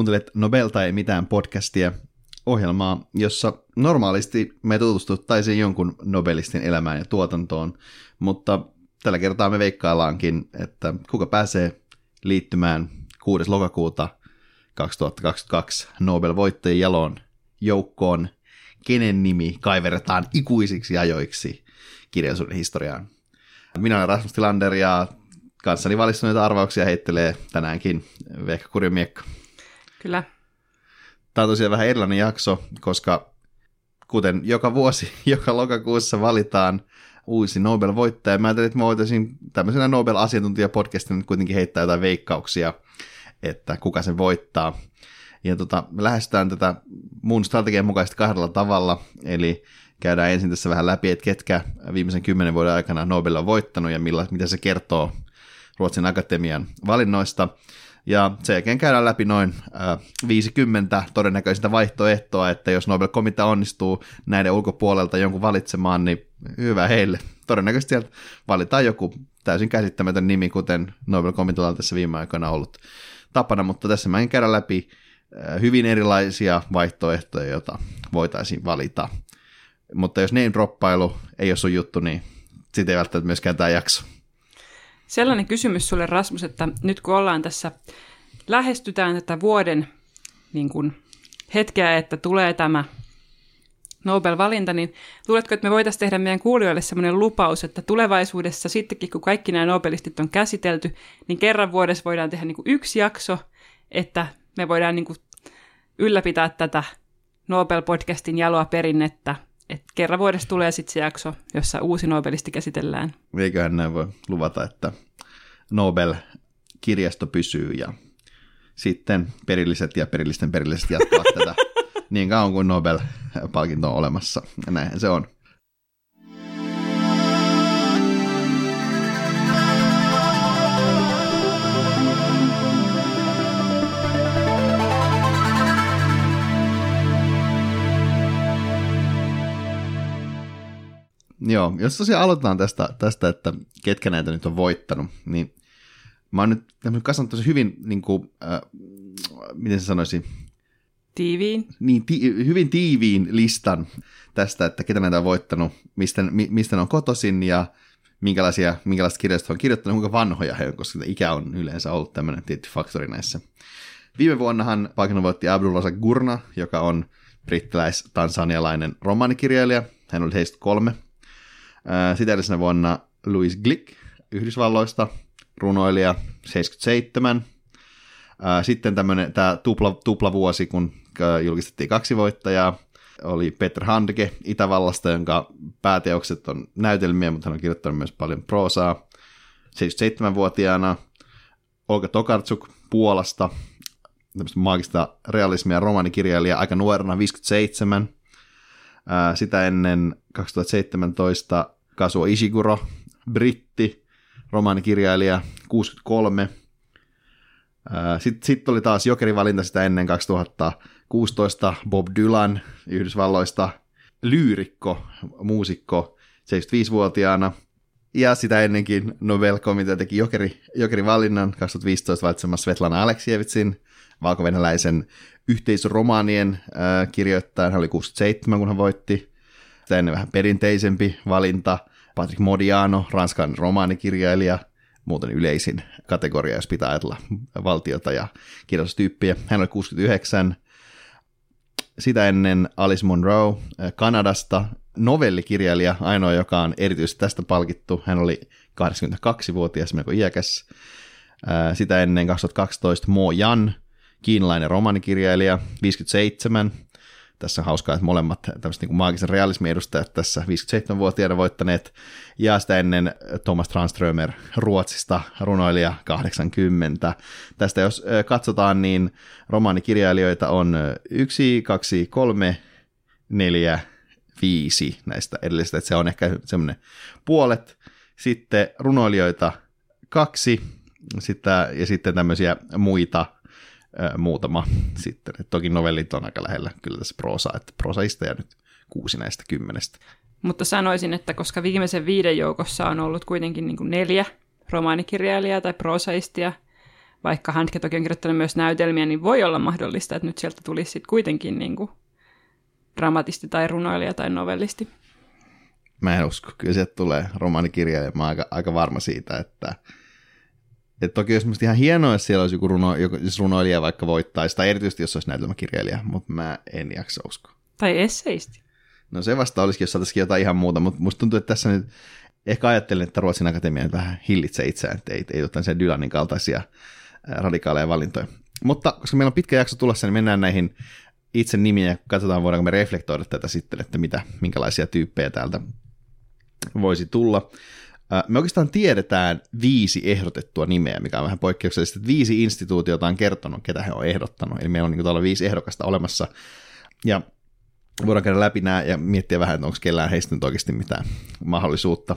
Kuuntelet Nobel tai mitään podcastia, ohjelmaa, jossa normaalisti me tutustuttaisiin jonkun Nobelistin elämään ja tuotantoon, mutta tällä kertaa me veikkaillaankin, että kuka pääsee liittymään 6. lokakuuta 2022 Nobel-voittajien jaloon joukkoon, kenen nimi kaiveretaan ikuisiksi ajoiksi kirjallisuuden historiaan. Minä olen Rasmus Tilander ja kanssani valistuneita arvauksia heittelee tänäänkin Veikka Kurjomiekka. Kyllä. Tämä on tosiaan vähän erilainen jakso, koska kuten joka vuosi, joka lokakuussa valitaan uusi Nobel-voittaja. Mä ajattelin, että mä voitaisiin tämmöisenä Nobel-asiantuntijapodcastina kuitenkin heittää jotain veikkauksia, että kuka sen voittaa. Ja tota, me lähestytään tätä mun strategian mukaisesti kahdella tavalla, eli käydään ensin tässä vähän läpi, että ketkä viimeisen kymmenen vuoden aikana Nobel on voittanut ja millä, mitä se kertoo Ruotsin akatemian valinnoista. Ja sen jälkeen käydään läpi noin äh, 50 todennäköistä vaihtoehtoa, että jos Nobel-komitea onnistuu näiden ulkopuolelta jonkun valitsemaan, niin hyvä heille. Todennäköisesti sieltä valitaan joku täysin käsittämätön nimi, kuten Nobel-komitealla on tässä viime aikoina ollut tapana, mutta tässä mä en käydä läpi äh, hyvin erilaisia vaihtoehtoja, joita voitaisiin valita. Mutta jos name droppailu ei ole sun juttu, niin sitten ei välttämättä myöskään tämä jakso. Sellainen kysymys sulle Rasmus, että nyt kun ollaan tässä, lähestytään tätä vuoden niin kuin, hetkeä, että tulee tämä Nobel-valinta, niin luuletko, että me voitaisiin tehdä meidän kuulijoille sellainen lupaus, että tulevaisuudessa sittenkin, kun kaikki nämä Nobelistit on käsitelty, niin kerran vuodessa voidaan tehdä niin kuin yksi jakso, että me voidaan niin kuin ylläpitää tätä Nobel-podcastin jaloa perinnettä, että kerran vuodessa tulee sitten se jakso, jossa uusi Nobelisti käsitellään. Eiköhän näin voi luvata, että Nobel-kirjasto pysyy ja sitten perilliset ja perillisten perilliset jatkavat tätä niin kauan kuin Nobel-palkinto on olemassa. Ja näinhän se on. Joo, jos tosiaan aloitetaan tästä, tästä, että ketkä näitä nyt on voittanut, niin mä oon nyt kasannut tosi hyvin, niin kuin, äh, miten se sanoisi, Tiiviin. Niin, ti- hyvin tiiviin listan tästä, että ketä näitä on voittanut, mistä, mi- mistä ne on kotoisin ja minkälaisia, minkälaista kirjasta on kirjoittanut, kuinka vanhoja he on, koska ikä on yleensä ollut tämmöinen tietty faktori näissä. Viime vuonnahan paikan voitti Abdul Gurna, joka on brittiläis-tansanialainen romaanikirjailija. Hän oli heistä kolme. Sitä edellisenä vuonna Louis Glick Yhdysvalloista, runoilija 77. Sitten tämmöinen tämä tupla, tupla vuosi, kun julkistettiin kaksi voittajaa, oli Peter Handke Itävallasta, jonka pääteokset on näytelmiä, mutta hän on kirjoittanut myös paljon proosaa. 77-vuotiaana Olga Tokarczuk Puolasta, tämmöistä maagista realismia romaanikirjailija aika nuorena, 57. Sitä ennen 2017 Kazuo Ishiguro, britti, romaanikirjailija, 63. Sitten sit oli taas jokerivalinta sitä ennen 2016 Bob Dylan Yhdysvalloista, lyyrikko, muusikko, 75-vuotiaana. Ja sitä ennenkin Nobel-komitea teki jokeri, jokerivalinnan 2015 valitsemassa Svetlana Aleksievitsin, valko-venäläisen yhteisromaanien kirjoittajan. Hän oli 67, kun hän voitti. Sitä ennen vähän perinteisempi valinta. Patrick Modiano, ranskan romaanikirjailija – muuten yleisin kategoria, jos pitää ajatella valtiota ja kirjoitustyyppiä. Hän oli 69. Sitä ennen Alice Munro Kanadasta, novellikirjailija, ainoa, joka on erityisesti tästä palkittu. Hän oli 82-vuotias, melko iäkäs. Sitä ennen 2012 Mo Yan, kiinalainen romanikirjailija, 57. Tässä on hauskaa, että molemmat tämmöiset niin maagisen realismin edustajat tässä 57-vuotiaana voittaneet. Ja sitä ennen Thomas Tranströmer Ruotsista, runoilija 80. Tästä jos katsotaan, niin romaanikirjailijoita on yksi, kaksi, kolme, neljä, viisi näistä edellisistä, että se on ehkä semmoinen puolet. Sitten runoilijoita kaksi, sitä, ja sitten tämmöisiä muita muutama sitten. Et toki novellit on aika lähellä kyllä tässä proosaa, että prosaista ja nyt kuusi näistä kymmenestä. Mutta sanoisin, että koska viimeisen viiden joukossa on ollut kuitenkin niin kuin neljä romaanikirjailijaa tai prosaistia vaikka Handke toki on kirjoittanut myös näytelmiä, niin voi olla mahdollista, että nyt sieltä tulisi sitten kuitenkin niin kuin dramatisti tai runoilija tai novellisti. Mä en usko, kyllä sieltä tulee romaanikirjailija, mä oon aika, aika varma siitä, että et toki olisi ihan hienoa, jos siellä olisi joku runo, jos runoilija vaikka voittaisi, tai erityisesti jos olisi näytelmäkirjailija, mutta mä en jaksa uskoa. Tai esseisti. No se vasta olisikin, jos saataisiin jotain ihan muuta, mutta musta tuntuu, että tässä nyt ehkä ajattelen, että Ruotsin Akatemia vähän hillitsee itseään, että ei, ei ole Dylanin kaltaisia radikaaleja valintoja. Mutta koska meillä on pitkä jakso tulossa, niin mennään näihin itse nimiä ja katsotaan, voidaanko me reflektoida tätä sitten, että mitä, minkälaisia tyyppejä täältä voisi tulla. Me oikeastaan tiedetään viisi ehdotettua nimeä, mikä on vähän poikkeuksellista, että viisi instituutiota on kertonut, ketä he on ehdottanut. Eli meillä on niin kuin viisi ehdokasta olemassa. Ja voidaan käydä läpi nämä ja miettiä vähän, että onko kellään heistä nyt oikeasti mitään mahdollisuutta.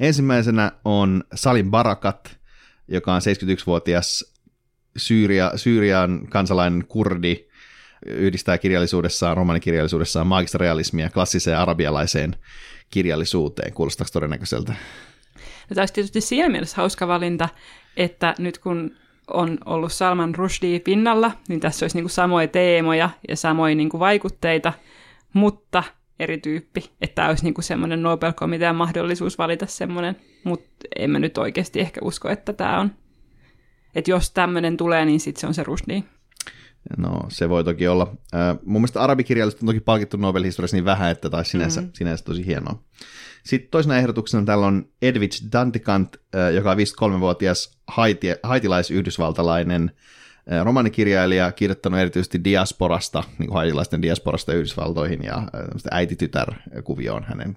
Ensimmäisenä on Salim Barakat, joka on 71-vuotias Syyria, Syyrian kansalainen kurdi, yhdistää kirjallisuudessaan, romanikirjallisuudessaan maagista realismia klassiseen arabialaiseen kirjallisuuteen. Kuulostaako todennäköiseltä? No, tämä olisi tietysti siinä mielessä hauska valinta, että nyt kun on ollut Salman Rushdie pinnalla, niin tässä olisi niin kuin samoja teemoja ja samoja niin kuin vaikutteita, mutta eri tyyppi, että tämä olisi niin kuin semmoinen Nobel-komitean mahdollisuus valita semmoinen, mutta en mä nyt oikeasti ehkä usko, että tämä on, että jos tämmöinen tulee, niin sitten se on se Rushdie. No, se voi toki olla. Äh, mun mielestä arabikirjallisuus on toki palkittu Nobel-historiassa niin vähän, että taisi sinänsä, mm-hmm. sinänsä tosi hienoa. Sitten toisena ehdotuksena täällä on Edwidge Dantikant, äh, joka on 53-vuotias haiti, haitilais-yhdysvaltalainen äh, romanikirjailija, kirjoittanut erityisesti diasporasta, niin kuin haitilaisten diasporasta Yhdysvaltoihin ja äh, äititytär-kuvioon hänen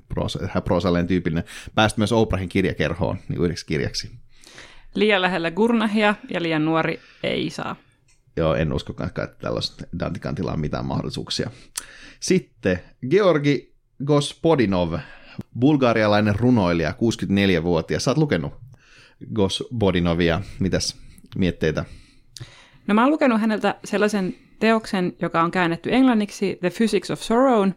prosalleen tyypillinen. Päästä myös Oprahin kirjakerhoon niin yhdeksi kirjaksi. Liian lähellä Gurnahia ja liian nuori ei saa joo, en usko, että tällaista Dantikantilla on mitään mahdollisuuksia. Sitten Georgi Gospodinov, bulgarialainen runoilija, 64-vuotias. Sä oot lukenut Gospodinovia. Mitäs mietteitä? No mä oon lukenut häneltä sellaisen teoksen, joka on käännetty englanniksi, The Physics of Sorrow,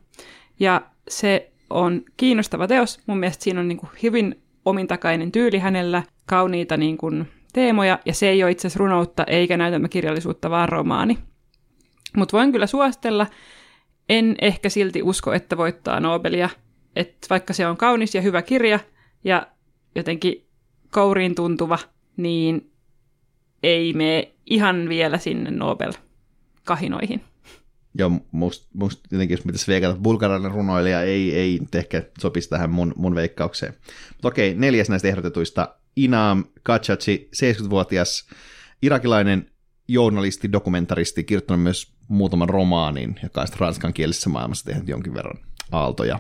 ja se on kiinnostava teos. Mun mielestä siinä on niin kuin hyvin omintakainen tyyli hänellä, kauniita niin kuin teemoja, ja se ei ole itse asiassa runoutta eikä näytelmäkirjallisuutta, vaan romaani. Mutta voin kyllä suostella, en ehkä silti usko, että voittaa Nobelia, että vaikka se on kaunis ja hyvä kirja ja jotenkin kouriin tuntuva, niin ei mene ihan vielä sinne Nobel-kahinoihin. Joo, musta must jotenkin, jos pitäisi veikata, bulgarilainen runoilija ei, ei ehkä sopisi tähän mun, mun veikkaukseen. Mutta okei, neljäs näistä ehdotetuista Inam Kachachi, 70-vuotias irakilainen journalisti, dokumentaristi, kirjoittanut myös muutaman romaanin, joka on ranskan kielisessä maailmassa tehnyt jonkin verran aaltoja.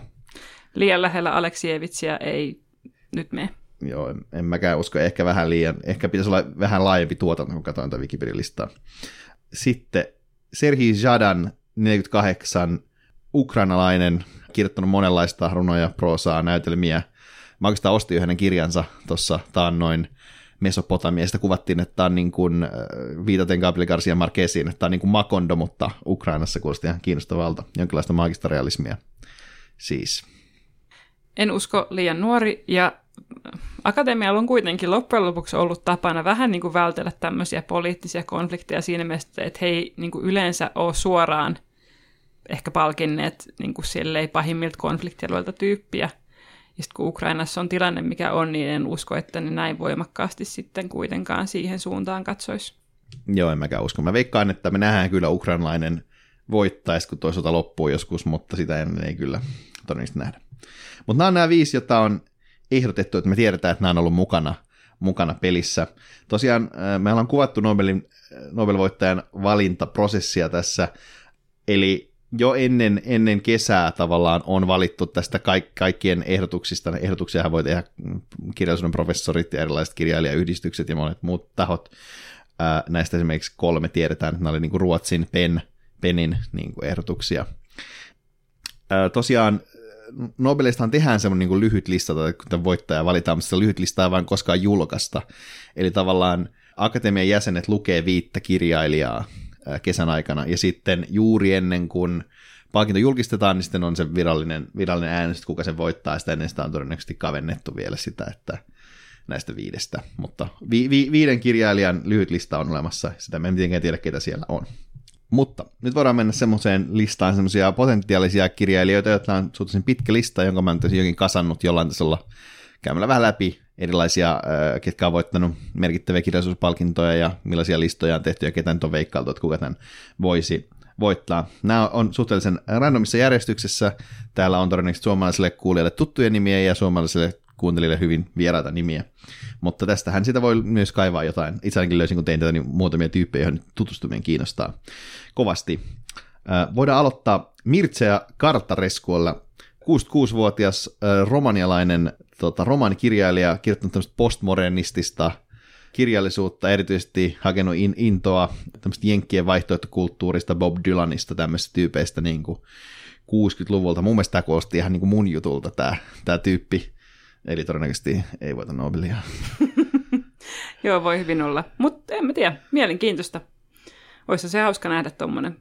Liian lähellä Aleksievitsiä ei nyt mene. Joo, en, en mäkään usko. Ehkä vähän liian, ehkä pitäisi olla vähän laajempi tuotanto, kun katsoin tätä Wikipedia-listaa. Sitten Serhi Jadan, 48, ukrainalainen, kirjoittanut monenlaista runoja, proosaa, näytelmiä, Mä oikeastaan ostin hänen kirjansa tuossa taannoin Mesopotamiasta kuvattiin, että tämä on niin kuin, äh, viitaten Gabriel Garcia Marquesiin, että tämä on niin kuin Makondo, mutta Ukrainassa kuulosti ihan kiinnostavalta, jonkinlaista maagista realismia siis. En usko liian nuori ja akatemialla on kuitenkin loppujen lopuksi ollut tapana vähän niin kuin vältellä tämmöisiä poliittisia konflikteja siinä mielessä, että he ei niin kuin yleensä ole suoraan ehkä palkinneet niin kuin pahimmilta konfliktialueilta tyyppiä – sitten kun Ukrainassa on tilanne mikä on, niin en usko, että ne näin voimakkaasti sitten kuitenkaan siihen suuntaan katsoisi. Joo, en mäkään usko. Mä veikkaan, että me nähdään kyllä ukrainalainen voittaisi, kun toisaalta loppuu joskus, mutta sitä en, ei kyllä todennäköisesti nähdä. Mutta nämä on nämä viisi, joita on ehdotettu, että me tiedetään, että nämä on ollut mukana, mukana pelissä. Tosiaan äh, me ollaan kuvattu Nobelin, äh, Nobel-voittajan valintaprosessia tässä, eli jo ennen, ennen kesää tavallaan on valittu tästä kaik, kaikkien ehdotuksista. Ehdotuksia voi tehdä kirjallisuuden professorit ja erilaiset kirjailijayhdistykset ja monet muut tahot. Ää, näistä esimerkiksi kolme tiedetään, että nämä oli niin Ruotsin PEN, PENin niin kuin ehdotuksia. Ää, tosiaan Nobelistahan tehdään semmoinen niin lyhyt lista, tai kun voittaja valitaan, mutta sitä lyhyt listaa ei vain koskaan julkaista. Eli tavallaan akatemian jäsenet lukee viittä kirjailijaa kesän aikana, ja sitten juuri ennen kuin palkinto julkistetaan, niin sitten on se virallinen, virallinen äänestys, kuka sen voittaa, sitä ennen sitä on todennäköisesti kavennettu vielä sitä, että näistä viidestä. Mutta vi- vi- viiden kirjailijan lyhyt lista on olemassa, sitä me en mitenkään tiedä, ketä siellä on. Mutta nyt voidaan mennä semmoiseen listaan semmoisia potentiaalisia kirjailijoita, joita on suhteellisen pitkä lista, jonka mä nyt jokin kasannut jollain tasolla. Käymällä vähän läpi erilaisia, ketkä on voittanut merkittäviä kirjallisuuspalkintoja ja millaisia listoja on tehty ja ketä nyt on veikkailtu, että kuka tämän voisi voittaa. Nämä on suhteellisen randomissa järjestyksessä. Täällä on todennäköisesti suomalaisille kuulijoille tuttuja nimiä ja suomalaisille kuuntelijoille hyvin vieraita nimiä. Mutta tästähän sitä voi myös kaivaa jotain. Itse ainakin löysin, kun tein tätä, niin muutamia tyyppejä, joihin tutustuminen kiinnostaa kovasti. Voidaan aloittaa Mircea Kartareskuolla 66-vuotias romanialainen tota, romanikirjailija, kirjoittanut tämmöistä postmodernistista kirjallisuutta, erityisesti hakenut in, intoa tämmöistä jenkkien vaihtoehtokulttuurista, Bob Dylanista, tämmöistä tyypeistä niin kuin 60-luvulta. Mun mielestä tämä kuulosti ihan niin kuin mun jutulta tämä, tämä tyyppi, eli todennäköisesti ei voita Nobelia. Joo, voi hyvin olla, mutta en mä tiedä, mielenkiintoista. Olisi se hauska nähdä tuommoinen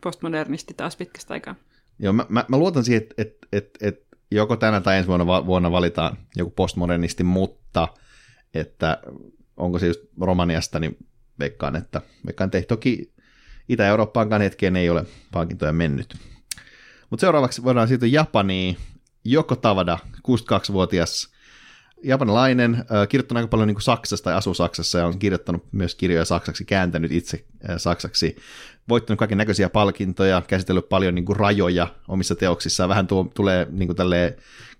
postmodernisti taas pitkästä aikaa. Joo, mä, mä, mä luotan siihen, että et, et, et joko tänä tai ensi vuonna, vuonna valitaan joku postmodernisti, mutta että onko se just Romaniasta, niin veikkaan, että veikkaan että toki Itä-Eurooppaankaan hetkeen ei ole palkintoja mennyt. Mutta seuraavaksi voidaan siirtyä Japaniin. Joko Tavada, 62-vuotias japanilainen, kirjoittanut aika paljon niin kuin Saksasta ja asuu Saksassa ja on kirjoittanut myös kirjoja saksaksi, kääntänyt itse saksaksi, voittanut kaiken näköisiä palkintoja, käsitellyt paljon niin kuin rajoja omissa teoksissaan. Vähän tuo, tulee niin kuin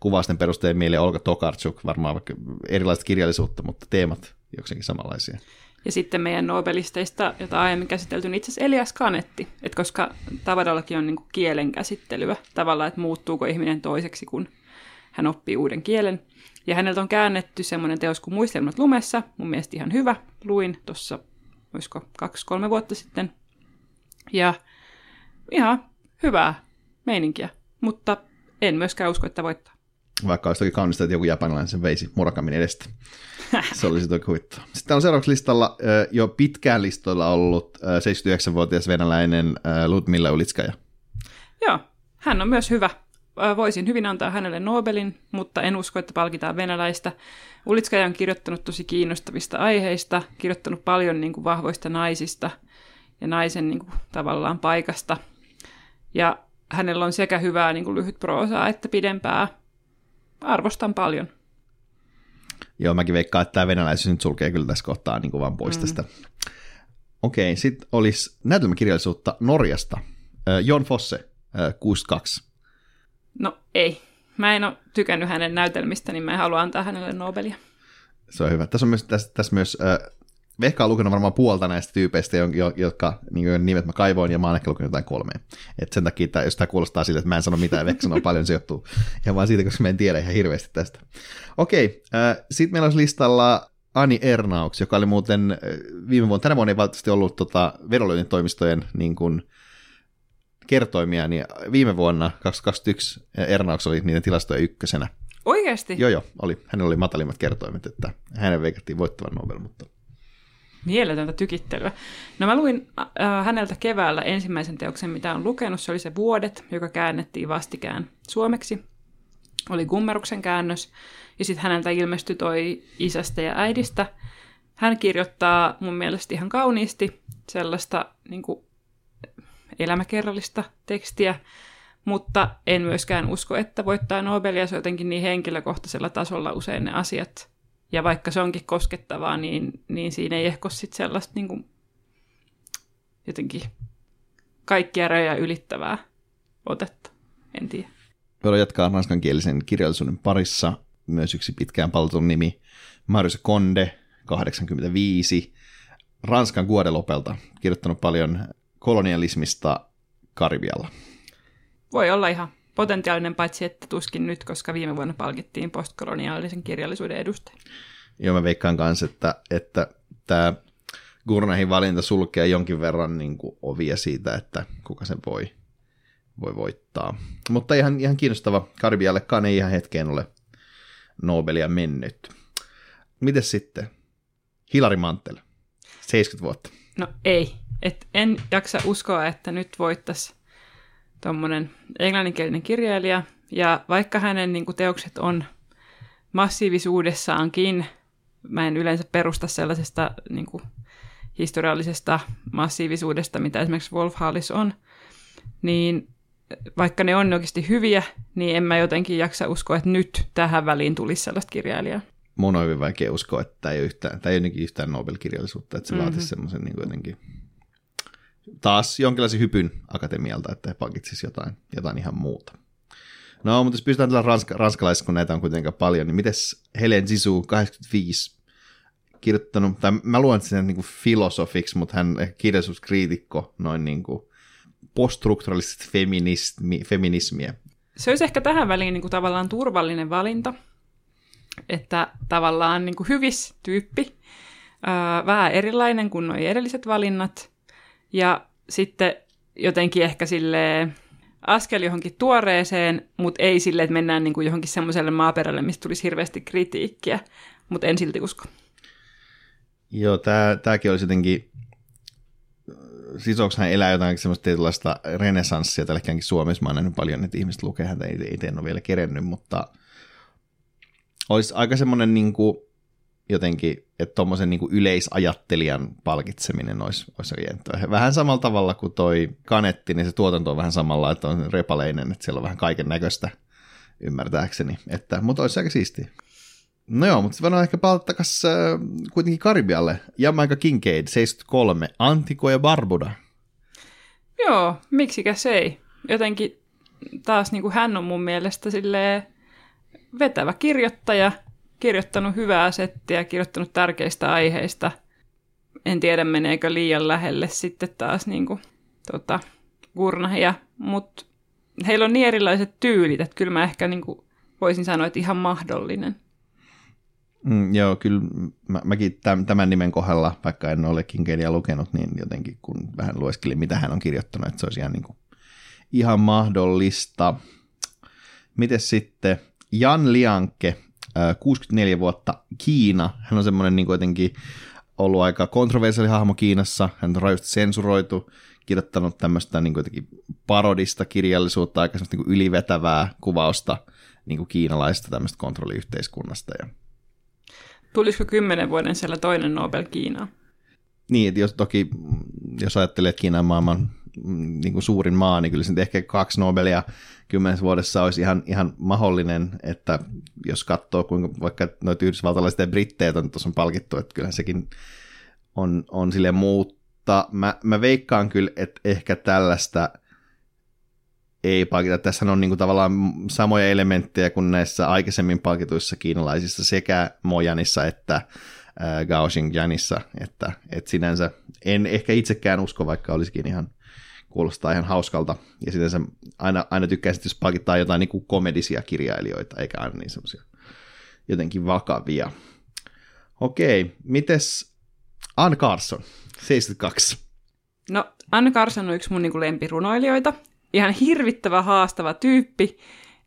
kuvausten perusteella mieleen Olga Tokarczuk, varmaan vaikka erilaista kirjallisuutta, mutta teemat jokseenkin samanlaisia. Ja sitten meidän nobelisteista, jota aiemmin käsitelty, niin itse asiassa Elias Kanetti, että koska Tavadallakin on niin kuin kielen käsittelyä tavallaan, että muuttuuko ihminen toiseksi, kun hän oppii uuden kielen. Ja häneltä on käännetty semmoinen teos kuin Muistelmat lumessa, mun mielestä ihan hyvä. Luin tuossa, olisiko kaksi-kolme vuotta sitten. Ja ihan hyvää meininkiä, mutta en myöskään usko, että voittaa. Vaikka olisi toki kaunista, että joku japanilainen sen veisi Murakamin edestä. Se olisi toki huittaa. Sitten on seuraavaksi listalla jo pitkään listoilla ollut 79-vuotias venäläinen Ludmilla Ulitskaja. Joo, hän on myös hyvä voisin hyvin antaa hänelle Nobelin, mutta en usko, että palkitaan venäläistä. Ulitskaja on kirjoittanut tosi kiinnostavista aiheista, kirjoittanut paljon niin kuin, vahvoista naisista ja naisen niin kuin, tavallaan paikasta. Ja hänellä on sekä hyvää niin kuin, lyhyt proosaa että pidempää. Arvostan paljon. Joo, mäkin veikkaan, että tämä venäläisyys nyt sulkee kyllä tässä kohtaa niin kuin vaan pois mm. tästä. Okei, sitten olisi näytelmäkirjallisuutta Norjasta. Jon Fosse, 62 No ei. Mä en ole tykännyt hänen näytelmistä, niin mä en halua antaa hänelle Nobelia. Se on hyvä. Tässä on myös, tässä, tässä myös äh, Vehka on lukenut varmaan puolta näistä tyypeistä, jotka niin nimet mä kaivoin, ja mä oon ehkä lukenut jotain kolmea. Et sen takia, että jos tämä kuulostaa siltä, että mä en sano mitään, Vehka sanoo paljon, se johtuu ihan vaan siitä, koska mä en tiedä ihan hirveästi tästä. Okei, äh, sitten meillä olisi listalla Ani Ernauks, joka oli muuten viime vuonna, tänä vuonna ei valitettavasti ollut tota, toimistojen niin kuin, kertoimia, niin viime vuonna 2021 Ernauks oli niiden tilastoja ykkösenä. Oikeasti? Joo, joo, oli. Hänellä oli matalimmat kertoimet, että hänen veikattiin voittavan Nobel, mutta... Mieletöntä tykittelyä. No mä luin äh, häneltä keväällä ensimmäisen teoksen, mitä on lukenut. Se oli se Vuodet, joka käännettiin vastikään suomeksi. Oli Kummeruksen käännös. Ja sitten häneltä ilmestyi toi isästä ja äidistä. Hän kirjoittaa mun mielestä ihan kauniisti sellaista niin kuin elämäkerrallista tekstiä, mutta en myöskään usko, että voittaa Nobelia, se jotenkin niin henkilökohtaisella tasolla usein ne asiat. Ja vaikka se onkin koskettavaa, niin, niin siinä ei ehkä ole sit sellaista niin kuin, jotenkin kaikkia rajoja ylittävää otetta. En tiedä. Voidaan jatkaa ranskankielisen kirjallisuuden parissa. Myös yksi pitkään palvelun nimi, Marius Konde, 85. Ranskan Guadelopelta, kirjoittanut paljon kolonialismista Karibialla? Voi olla ihan potentiaalinen, paitsi että tuskin nyt, koska viime vuonna palkittiin postkoloniaalisen kirjallisuuden edustaja. Joo, mä veikkaan kanssa, että, että tämä Gurnahin valinta sulkee jonkin verran niin kuin ovia siitä, että kuka sen voi, voi voittaa. Mutta ihan, ihan kiinnostava. Karibiallekaan ei ihan hetkeen ole Nobelia mennyt. Miten sitten? Hilari Mantel, 70 vuotta. No ei. Et en jaksa uskoa, että nyt voittaisi tuommoinen englanninkielinen kirjailija. Ja vaikka hänen niin kuin, teokset on massiivisuudessaankin mä en yleensä perusta sellaisesta niin kuin, historiallisesta massiivisuudesta, mitä esimerkiksi Wolf Hallis on, niin vaikka ne on oikeasti hyviä, niin en mä jotenkin jaksa uskoa, että nyt tähän väliin tulisi sellaista kirjailijaa. Mun on hyvin vaikea uskoa, että tämä ei ole yhtään, tämä ei ole yhtään Nobel-kirjallisuutta, että se mm-hmm. vaatisi semmoisen niin jotenkin taas jonkinlaisen hypyn akatemialta, että he palkitsisivat jotain, jotain ihan muuta. No, mutta jos pystytään tällä ranska, ranskalaisessa, kun näitä on kuitenkin paljon, niin mites Helen Zizou 85 kirjoittanut, tai mä luen sen niin kuin filosofiksi, mutta hän kirjallisuuskriitikko noin niin kuin poststrukturaalista feminismi, feminismiä. Se olisi ehkä tähän väliin niin kuin tavallaan turvallinen valinta, että tavallaan niin kuin hyvis tyyppi, vähän erilainen kuin nuo edelliset valinnat, ja sitten jotenkin ehkä silleen askel johonkin tuoreeseen, mutta ei sille, että mennään niin kuin johonkin semmoiselle maaperälle, mistä tulisi hirveästi kritiikkiä, mutta en silti usko. Joo, tää, tääkin olisi jotenkin, onko hän elää jotain semmoista tietynlaista renesanssia, tällä Suomessa mä oon nähnyt paljon, että ihmiset lukee häntä, ei, ei ole vielä kerennyt, mutta olisi aika semmoinen niin kuin, jotenkin, että tuommoisen niin yleisajattelijan palkitseminen olisi, olisi rientoa. Vähän samalla tavalla kuin toi kanetti, niin se tuotanto on vähän samalla, että on repaleinen, että siellä on vähän kaiken näköistä ymmärtääkseni. Että, mutta olisi aika siistiä. No joo, mutta voidaan ehkä palata takaisin äh, kuitenkin Karibialle. Jamaica Kincaid, 73, Antiko ja Barbuda. Joo, miksikä se ei. Jotenkin taas niin kuin hän on mun mielestä vetävä kirjoittaja, kirjoittanut hyvää settiä, kirjoittanut tärkeistä aiheista. En tiedä, meneekö liian lähelle sitten taas niin kuin, tota, gurnahia, mutta heillä on niin erilaiset tyylit, että kyllä mä ehkä niin kuin, voisin sanoa, että ihan mahdollinen. Mm, joo, kyllä mä, mäkin tämän nimen kohdalla, vaikka en ole Kinkeidia lukenut, niin jotenkin kun vähän lueskelin, mitä hän on kirjoittanut, että se olisi ihan, niin kuin, ihan mahdollista. Miten sitten Jan Lianke, 64 vuotta Kiina, hän on semmoinen niin jotenkin ollut aika kontroversiaali hahmo Kiinassa, hän on rajusti sensuroitu, kirjoittanut tämmöistä niin jotenkin parodista kirjallisuutta, aika semmoista niin ylivetävää kuvausta niin kuin kiinalaista tämmöistä kontrolliyhteiskunnasta. Ja Tulisiko kymmenen vuoden siellä toinen Nobel Kiinaan? Niin, että jos toki, jos ajattelee, että Kiina on maailman mm, niin kuin suurin maa, niin kyllä se ehkä kaksi Nobelia kymmenessä vuodessa olisi ihan, ihan mahdollinen, että jos katsoo, kuinka vaikka noita yhdysvaltalaiset ja brittejä on on palkittu, että kyllähän sekin on, on sille mutta mä, mä veikkaan kyllä, että ehkä tällaista ei palkita. Tässä on niin kuin tavallaan samoja elementtejä kuin näissä aikaisemmin palkituissa kiinalaisissa sekä Mojanissa että äh, Gao Xingjianissa, että, että sinänsä en ehkä itsekään usko, vaikka olisikin ihan kuulostaa ihan hauskalta. Ja sinänsä aina, aina tykkäisin, jos palkittaa jotain niin kuin komedisia kirjailijoita, eikä aina niin semmoisia jotenkin vakavia. Okei, mites Anne Carson, 72? No, Anne Carson on yksi mun niin kuin lempirunoilijoita, ihan hirvittävä haastava tyyppi,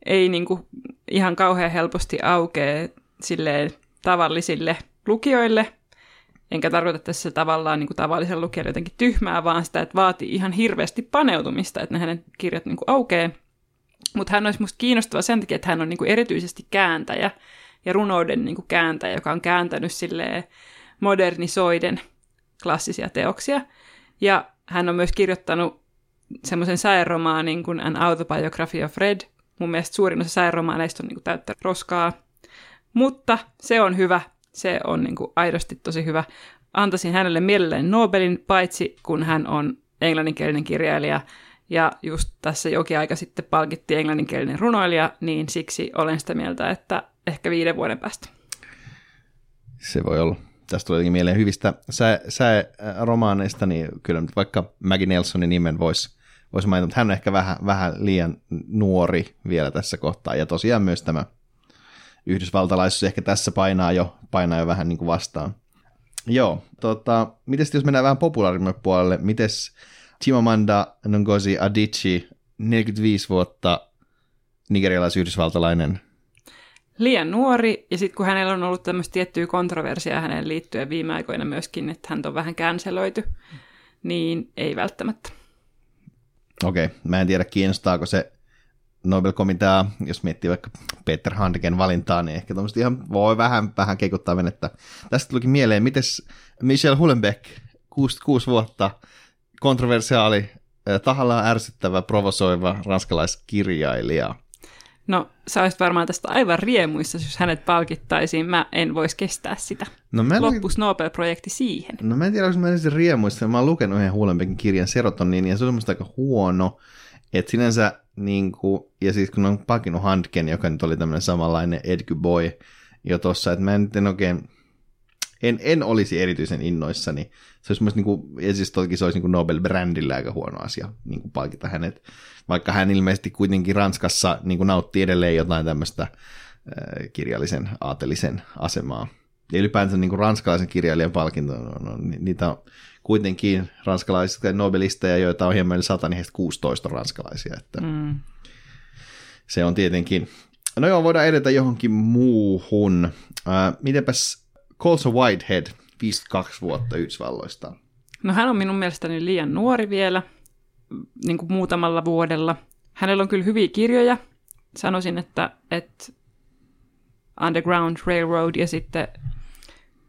ei niin kuin ihan kauhean helposti aukee silleen tavallisille lukijoille, enkä tarkoita tässä tavallaan niin kuin tavallisen lukijan jotenkin tyhmää, vaan sitä, että vaatii ihan hirveästi paneutumista, että ne hänen kirjat niin kuin aukeaa. Mutta hän olisi musta kiinnostava sen takia, että hän on niin kuin erityisesti kääntäjä ja runouden niin kuin kääntäjä, joka on kääntänyt modernisoiden klassisia teoksia. Ja hän on myös kirjoittanut semmoisen säeromaanin kuin An Autobiography of Fred. Mun mielestä suurin osa säeromaaneista on niin kuin täyttä roskaa. Mutta se on hyvä. Se on niin kuin aidosti tosi hyvä. Antaisin hänelle mielelläni Nobelin, paitsi kun hän on englanninkielinen kirjailija. Ja just tässä jokin aika sitten palkittiin englanninkielinen runoilija, niin siksi olen sitä mieltä, että ehkä viiden vuoden päästä. Se voi olla tästä tulee mieleen hyvistä sä, romaaneista, niin kyllä vaikka Maggie Nelsonin nimen voisi vois mainita, mutta hän on ehkä vähän, vähän liian nuori vielä tässä kohtaa, ja tosiaan myös tämä yhdysvaltalaisuus ehkä tässä painaa jo, painaa jo vähän niin kuin vastaan. Joo, tota, miten jos mennään vähän populaarimmalle puolelle, mites Chimamanda Ngozi Adichie, 45 vuotta nigerialais-yhdysvaltalainen liian nuori, ja sitten kun hänellä on ollut tämmöistä tiettyä kontroversia hänen liittyen viime aikoina myöskin, että hän on vähän känselöity, niin ei välttämättä. Okei, okay. mä en tiedä kiinnostaako se Nobel-komitea, jos miettii vaikka Peter Handken valintaa, niin ehkä tuommoista ihan voi vähän, vähän keikuttaa venettä. Tästä tulikin mieleen, miten Michel Hulenbeck, 66 vuotta, kontroversiaali, tahallaan ärsyttävä, provosoiva ranskalaiskirjailija. No, sä olisit varmaan tästä aivan riemuissa, jos hänet palkittaisiin. Mä en voisi kestää sitä. No, mä en Loppus Nobel-projekti siihen. No mä en tiedä, onko mä ensin riemuissa. Mä oon lukenut yhden Hulenbeckin kirjan Serotonin, ja se on musta aika huono. Että sinänsä, niin kuin, ja siis kun on palkinnut Handken, joka nyt oli tämmöinen samanlainen Edgy Boy jo tossa, että mä en, en oikein, en, en olisi erityisen innoissani. Se olisi myös, niin kuin, ja siis toki se olisi niin Nobel-brändillä aika huono asia niin kuin palkita hänet. Vaikka hän ilmeisesti kuitenkin Ranskassa niin kuin nauttii edelleen jotain tämmöistä äh, kirjallisen aatelisen asemaa. Ja ylipäänsä niin kuin ranskalaisen kirjailijan palkinto, no, no, niitä on kuitenkin ranskalaisia nobelisteja, joita on hieman yli 100, niin heistä 16 on ranskalaisia. Että mm. Se on tietenkin... No joo, voidaan edetä johonkin muuhun. Uh, mitenpäs Colson Whitehead, 52 vuotta Yhdysvalloista. No hän on minun mielestäni liian nuori vielä, niin kuin muutamalla vuodella. Hänellä on kyllä hyviä kirjoja. Sanoisin, että, että Underground Railroad ja sitten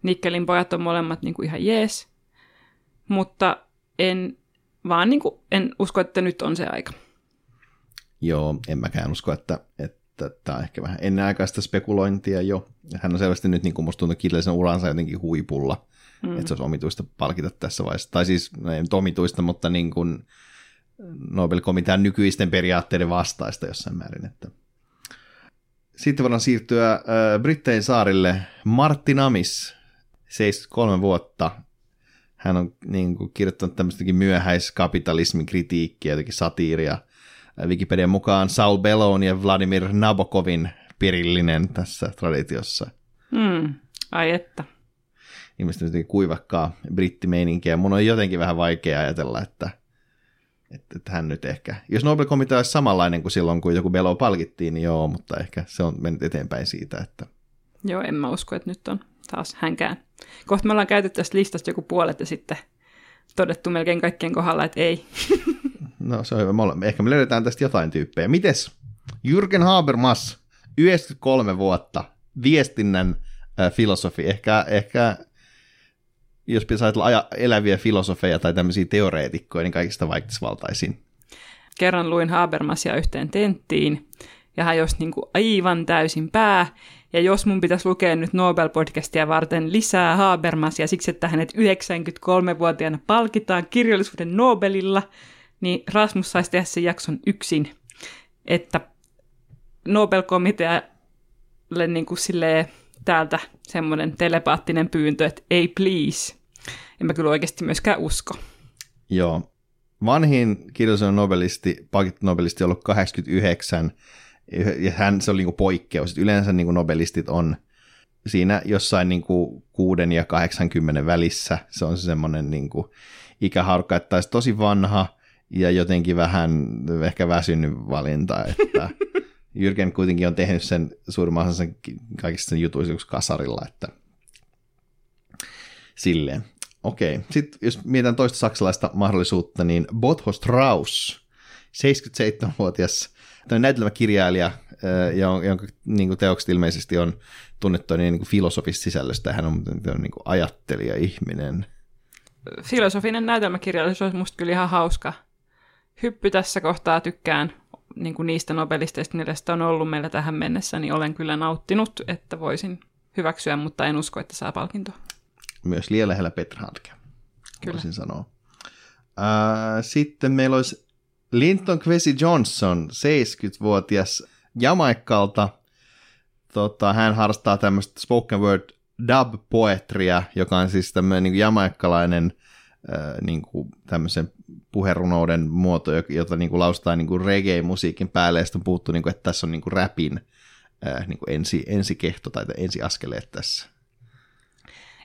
Nikkelin pojat on molemmat niin kuin ihan jees. Mutta en vaan niin kuin, en usko, että nyt on se aika. Joo, en mäkään usko, että, että tämä on ehkä vähän ennenaikaista spekulointia jo. Hän on selvästi nyt, niin kuin musta tuntuu, kirjallisen uransa jotenkin huipulla, mm. että se olisi omituista palkita tässä vaiheessa. Tai siis, no ei nyt omituista, mutta niin kuin Nobel-komitean nykyisten periaatteiden vastaista jossain määrin. Että. Sitten voidaan siirtyä äh, Brittein saarille. Martin Amis, 73 vuotta. Hän on niin kuin, kirjoittanut tämmöistäkin myöhäiskapitalismin kritiikkiä, jotenkin satiiria. Wikipedian mukaan Saul Bellown ja Vladimir Nabokovin perillinen tässä traditiossa. Hmm. Ai että. Ilmeisesti kuivakkaa brittimeininkiä. Mun on jotenkin vähän vaikea ajatella, että, että, että hän nyt ehkä, jos Nobel-komitea olisi samanlainen kuin silloin, kun joku Bellow palkittiin, niin joo, mutta ehkä se on mennyt eteenpäin siitä, että... Joo, en mä usko, että nyt on taas hänkään. Kohta me ollaan käytetty tästä listasta joku puolet ja sitten todettu melkein kaikkien kohdalla, että ei. No se on hyvä. Me olemme, ehkä me löydetään tästä jotain tyyppejä. Mites? Jürgen Habermas, 93 vuotta, viestinnän äh, filosofi. Ehkä, ehkä jos pitäisi ajatella eläviä filosofeja tai tämmöisiä teoreetikkoja, niin kaikista vaikutusvaltaisin. Kerran luin Habermasia yhteen tenttiin, ja hän jos niin kuin aivan täysin pää, ja jos mun pitäisi lukea nyt Nobel-podcastia varten lisää Habermasia siksi, että hänet 93-vuotiaana palkitaan kirjallisuuden Nobelilla, niin Rasmus saisi tehdä sen jakson yksin. Että Nobel-komitealle niin kuin silleen, täältä semmoinen telepaattinen pyyntö, että ei please. En mä kyllä oikeasti myöskään usko. Joo. Vanhin kirjallisuuden nobelisti, palkittu nobelisti on ollut 89, ja hän, se oli niin kuin poikkeus. Yleensä niin kuin nobelistit on siinä jossain niin kuin 6 ja 80 välissä. Se on se semmoinen niin kuin ikäharukka, että olisi tosi vanha ja jotenkin vähän ehkä väsynyt valinta, että Jyrken kuitenkin on tehnyt sen suurimman sen kaikista sen jutuissa kasarilla, että silleen. Okei, sitten jos mietitään toista saksalaista mahdollisuutta, niin Botho Strauss, 77-vuotias näytelmäkirjailija, jonka niin kuin teokset ilmeisesti on tunnettu niin, niin filosofista sisällöstä. Hän on niin kuin ajattelija-ihminen. Filosofinen näytelmäkirjallisuus olisi musta kyllä ihan hauska hyppy tässä kohtaa. Tykkään niin kuin niistä nobelisteista, mistä on ollut meillä tähän mennessä, niin olen kyllä nauttinut, että voisin hyväksyä, mutta en usko, että saa palkintoa. Myös liian lähellä Petra Handke, voisin sanoa. Sitten meillä olisi Linton Kwesi Johnson, 70-vuotias Jamaikkalta. Tota, hän harrastaa tämmöistä spoken word dub-poetria, joka on siis tämmöinen niin jamaikkalainen niin kuin tämmöisen puherunouden muoto, jota niin kuin lausutaan niin kuin reggae-musiikin päälle, ja sitten on puhuttu, niin kuin, että tässä on niin kuin rapin niin kuin ensi, ensikehto tai ensiaskeleet tässä.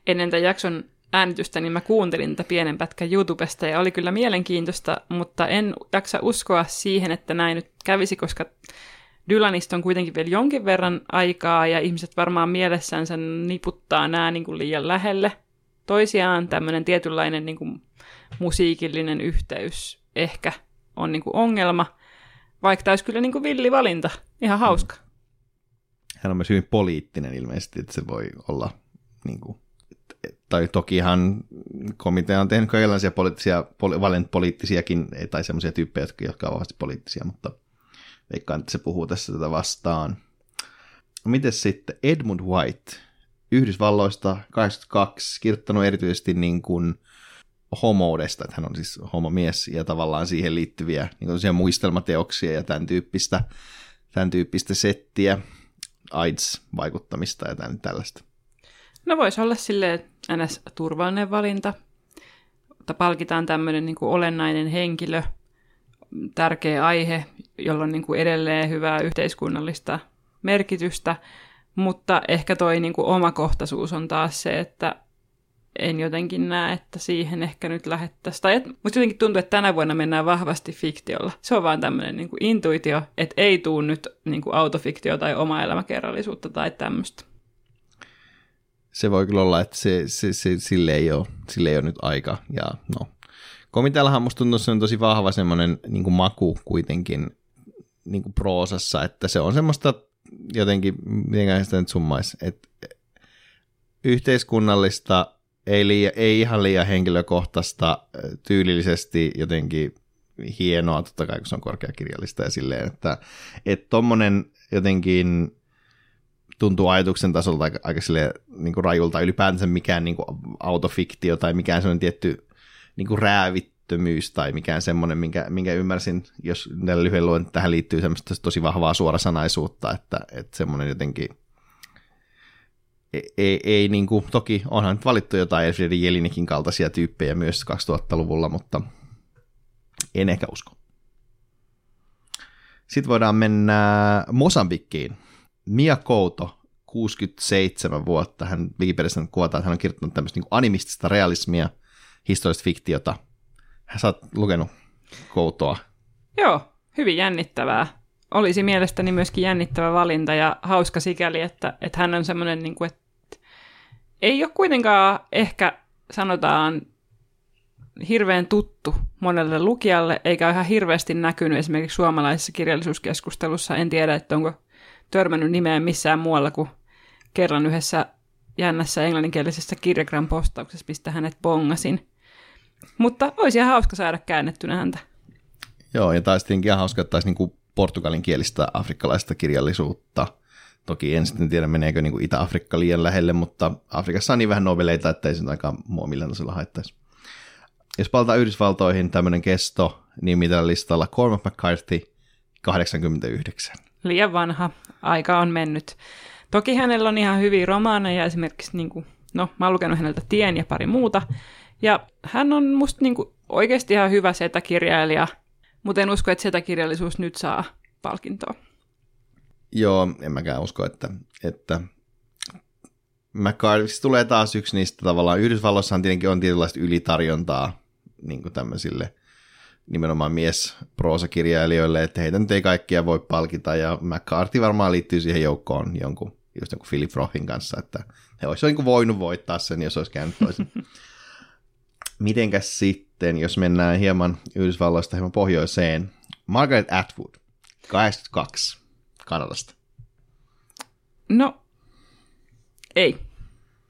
Ennen tämän jakson äänitystä, niin mä kuuntelin tätä pienen pätkän YouTubesta ja oli kyllä mielenkiintoista, mutta en jaksa uskoa siihen, että näin nyt kävisi, koska Dylanista on kuitenkin vielä jonkin verran aikaa ja ihmiset varmaan mielessänsä niputtaa nämä niin kuin liian lähelle toisiaan. Tämmöinen tietynlainen niin kuin musiikillinen yhteys ehkä on niin kuin ongelma, Vaikka tämä olisi kyllä niin kuin villivalinta. Ihan hauska. Hän on myös hyvin poliittinen ilmeisesti, että se voi olla niin kuin, tai tokihan komitea on tehnyt kaikenlaisia poliittisia, poli, poliittisiakin, tai semmoisia tyyppejä, jotka ovat vahvasti poliittisia, mutta veikkaan, että se puhuu tässä tätä vastaan. Miten sitten Edmund White, Yhdysvalloista 82, kirjoittanut erityisesti niin kuin homoudesta, että hän on siis homomies ja tavallaan siihen liittyviä niin muistelmateoksia ja tämän tyyppistä, tämän tyyppistä settiä, AIDS-vaikuttamista ja tämän, tällaista. No voisi olla silleen ns. turvallinen valinta, mutta palkitaan tämmöinen niin olennainen henkilö, tärkeä aihe, jolla on niin kuin edelleen hyvää yhteiskunnallista merkitystä, mutta ehkä toi niin kuin omakohtaisuus on taas se, että en jotenkin näe, että siihen ehkä nyt lähettäisiin. Tai musta jotenkin tuntuu, että tänä vuonna mennään vahvasti fiktiolla. Se on vaan tämmöinen niin intuitio, että ei tuu nyt niin kuin autofiktio tai oma elämäkerrallisuutta tai tämmöistä. Se voi kyllä olla, että se, se, se, sille, ei ole, sille ei ole nyt aika. Ja no, komiteallahan musta tuntuu, että se on tosi vahva semmoinen niin maku kuitenkin niin kuin proosassa, että se on semmoista jotenkin, mitenkään sitä nyt summaisi, että yhteiskunnallista, ei, liian, ei ihan liian henkilökohtaista, tyylillisesti jotenkin hienoa, totta kai kun se on korkeakirjallista ja silleen, että että tommonen jotenkin tuntuu ajatuksen tasolta aika, aika silleen, niin kuin rajulta ylipäänsä mikään niin kuin autofiktio tai mikään sellainen tietty niin kuin räävittömyys tai mikään semmoinen, minkä, minkä ymmärsin, jos näillä lyhyen luen, tähän liittyy semmoista tosi vahvaa suorasanaisuutta, että, että semmoinen jotenkin ei, ei, ei niin kuin, toki onhan nyt valittu jotain Elfriede Jelinikin kaltaisia tyyppejä myös 2000-luvulla, mutta en ehkä usko. Sitten voidaan mennä Mosambikkiin. Mia Kouto, 67 vuotta, hän Wikipediassa kuvataan, että hän on kirjoittanut tämmöistä niin animistista realismia, historiallista fiktiota. Hän sä lukenut Koutoa. Joo, hyvin jännittävää. Olisi mielestäni myöskin jännittävä valinta ja hauska sikäli, että, että hän on semmoinen, niin kuin, että ei ole kuitenkaan ehkä sanotaan hirveän tuttu monelle lukijalle, eikä ihan hirveästi näkynyt esimerkiksi suomalaisessa kirjallisuuskeskustelussa. En tiedä, että onko törmännyt nimeen missään muualla kuin kerran yhdessä jännässä englanninkielisessä kirjagram postauksessa, mistä hänet bongasin. Mutta olisi ihan hauska saada käännettynä häntä. Joo, ja taisi tietenkin ihan hauska, että taisi niin portugalin kielistä afrikkalaista kirjallisuutta. Toki en sitten tiedä, meneekö niin kuin Itä-Afrikka liian lähelle, mutta Afrikassa on niin vähän noveleita, että ei sen aika mua millään tasolla haittaisi. Jos palataan Yhdysvaltoihin, tämmöinen kesto, niin mitä listalla Cormac McCarthy, 89. Liian vanha, aika on mennyt. Toki hänellä on ihan hyviä romaaneja, esimerkiksi, niin kuin, no mä oon lukenut häneltä Tien ja pari muuta. Ja hän on musta niin kuin, oikeasti ihan hyvä setäkirjailija, mutta en usko, että setäkirjallisuus nyt saa palkintoa. Joo, en mäkään usko, että, että McCarthy tulee taas yksi niistä tavallaan, Yhdysvalloissahan tietenkin on tietynlaista ylitarjontaa niin kuin tämmöisille nimenomaan mies proosakirjailijoille, että heitä nyt ei kaikkia voi palkita, ja McCarthy varmaan liittyy siihen joukkoon jonkun, just jonkun Philip Rothin kanssa, että he olisivat niin voinut voittaa sen, jos olisi käynyt toisin. Mitenkäs sitten, jos mennään hieman Yhdysvalloista hieman pohjoiseen, Margaret Atwood, 82, Kanadasta. No, ei.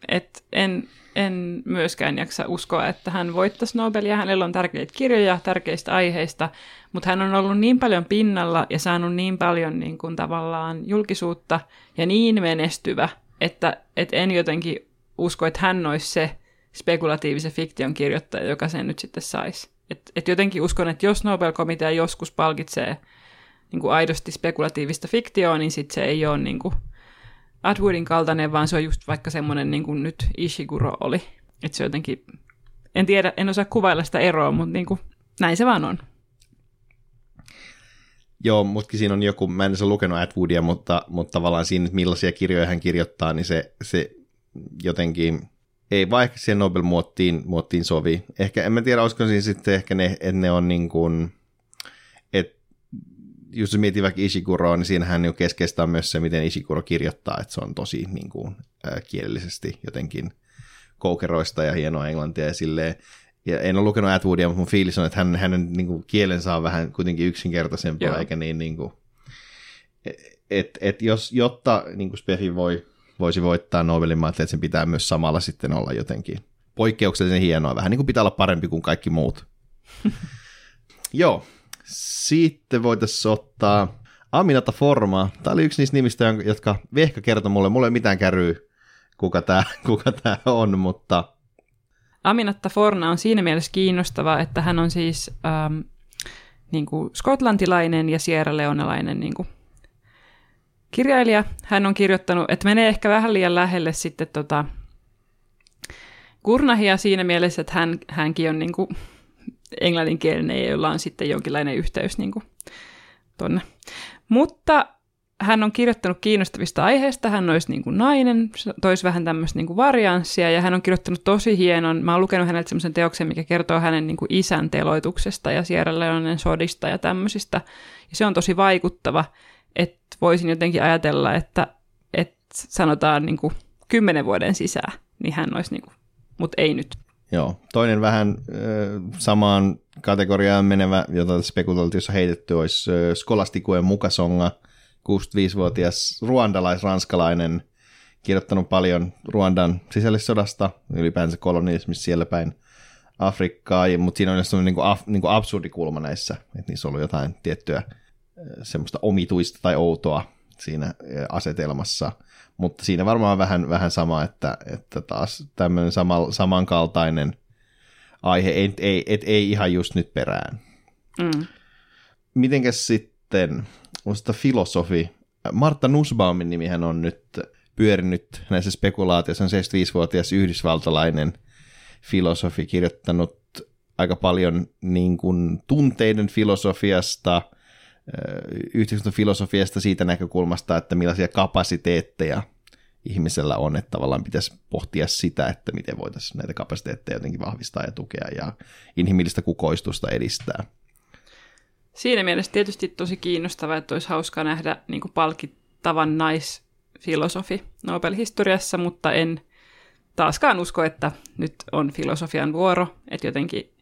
Et en, en myöskään jaksa uskoa, että hän voittaisi Nobelia. Hänellä on tärkeitä kirjoja tärkeistä aiheista, mutta hän on ollut niin paljon pinnalla ja saanut niin paljon niin kuin tavallaan julkisuutta ja niin menestyvä, että, että en jotenkin usko, että hän olisi se spekulatiivisen fiktion kirjoittaja, joka sen nyt sitten saisi. Et, et jotenkin uskon, että jos Nobel-komitea joskus palkitsee niin kuin aidosti spekulatiivista fiktioa, niin sitten se ei ole niin kuin Atwoodin kaltainen, vaan se on just vaikka semmoinen niin kuin nyt Ishiguro oli. Että se jotenkin, en tiedä, en osaa kuvailla sitä eroa, mutta niin kuin, näin se vaan on. Joo, mutta siinä on joku, mä en ole lukenut Atwoodia, mutta, mutta tavallaan siinä, että millaisia kirjoja hän kirjoittaa, niin se, se jotenkin, ei vaikka siihen Nobel-muottiin muottiin sovi. Ehkä, en mä tiedä, olisiko siinä sitten ehkä ne, että ne on niin kuin, jos mietin vaikka Ishiguroa, niin siinähän jo keskeistä on myös se, miten Ishiguro kirjoittaa, että se on tosi niin kuin, kielellisesti jotenkin koukeroista ja hienoa englantia ja silleen. ja en ole lukenut Atwoodia, mutta mun fiilis on, että hän, hänen niin kuin, kielensä on vähän kuitenkin yksinkertaisempaa, Joo. eikä niin, niin kuin, et, et jos, jotta niin kuin Speffi voi, voisi voittaa Nobelin, mä että sen pitää myös samalla sitten olla jotenkin poikkeuksellisen hienoa, vähän niin kuin pitää olla parempi kuin kaikki muut. Joo, sitten voitaisiin ottaa Aminata Formaa. Tämä oli yksi niistä nimistä, jotka Vehkä kertoi mulle, mulle ei mitään käryy, kuka tämä kuka tää on, mutta... Aminatta Forna on siinä mielessä kiinnostava, että hän on siis ähm, niin kuin skotlantilainen ja Sierra Leonelainen niin kuin kirjailija. Hän on kirjoittanut, että menee ehkä vähän liian lähelle sitten tota Kurnahia siinä mielessä, että hän, hänkin on niin kuin englanninkielinen, jolla on sitten jonkinlainen yhteys niin kuin tonne. Mutta hän on kirjoittanut kiinnostavista aiheista, hän olisi niin kuin nainen, toisi vähän tämmöistä niin kuin varianssia, ja hän on kirjoittanut tosi hienon, mä oon lukenut häneltä semmoisen teoksen, mikä kertoo hänen niin kuin isän teloituksesta ja Sierra Leonen sodista ja tämmöisistä, ja se on tosi vaikuttava, että voisin jotenkin ajatella, että, että sanotaan niin kuin kymmenen vuoden sisään, niin hän olisi, niin kuin, mutta ei nyt. Joo, toinen vähän äh, samaan kategoriaan menevä, jota spekulaatiossa heitetty, olisi äh, Skolastikuen Mukasonga, 65-vuotias ruandalais-ranskalainen, kirjoittanut paljon Ruandan sisällissodasta, ylipäänsä kolonismissa siellä päin Afrikkaa, mutta siinä on sellainen niin kuin, af, niin absurdi kulma näissä, että niissä on ollut jotain tiettyä semmoista omituista tai outoa siinä asetelmassa, mutta siinä varmaan vähän, vähän sama, että, että taas tämmöinen sama, samankaltainen aihe, ei, ei, et, ei ihan just nyt perään. Mm. Mitenkäs sitten, musta filosofi, Martta Nussbaumin nimihän on nyt pyörinyt näissä spekulaatioissa, on 75-vuotias yhdysvaltalainen filosofi, kirjoittanut aika paljon niin kuin, tunteiden filosofiasta – yhteiskuntafilosofiasta siitä näkökulmasta, että millaisia kapasiteetteja ihmisellä on, että tavallaan pitäisi pohtia sitä, että miten voitaisiin näitä kapasiteetteja jotenkin vahvistaa ja tukea ja inhimillistä kukoistusta edistää. Siinä mielessä tietysti tosi kiinnostavaa, että olisi hauska nähdä niin kuin palkittavan naisfilosofi Nobel-historiassa, mutta en taaskaan usko, että nyt on filosofian vuoro, että jotenkin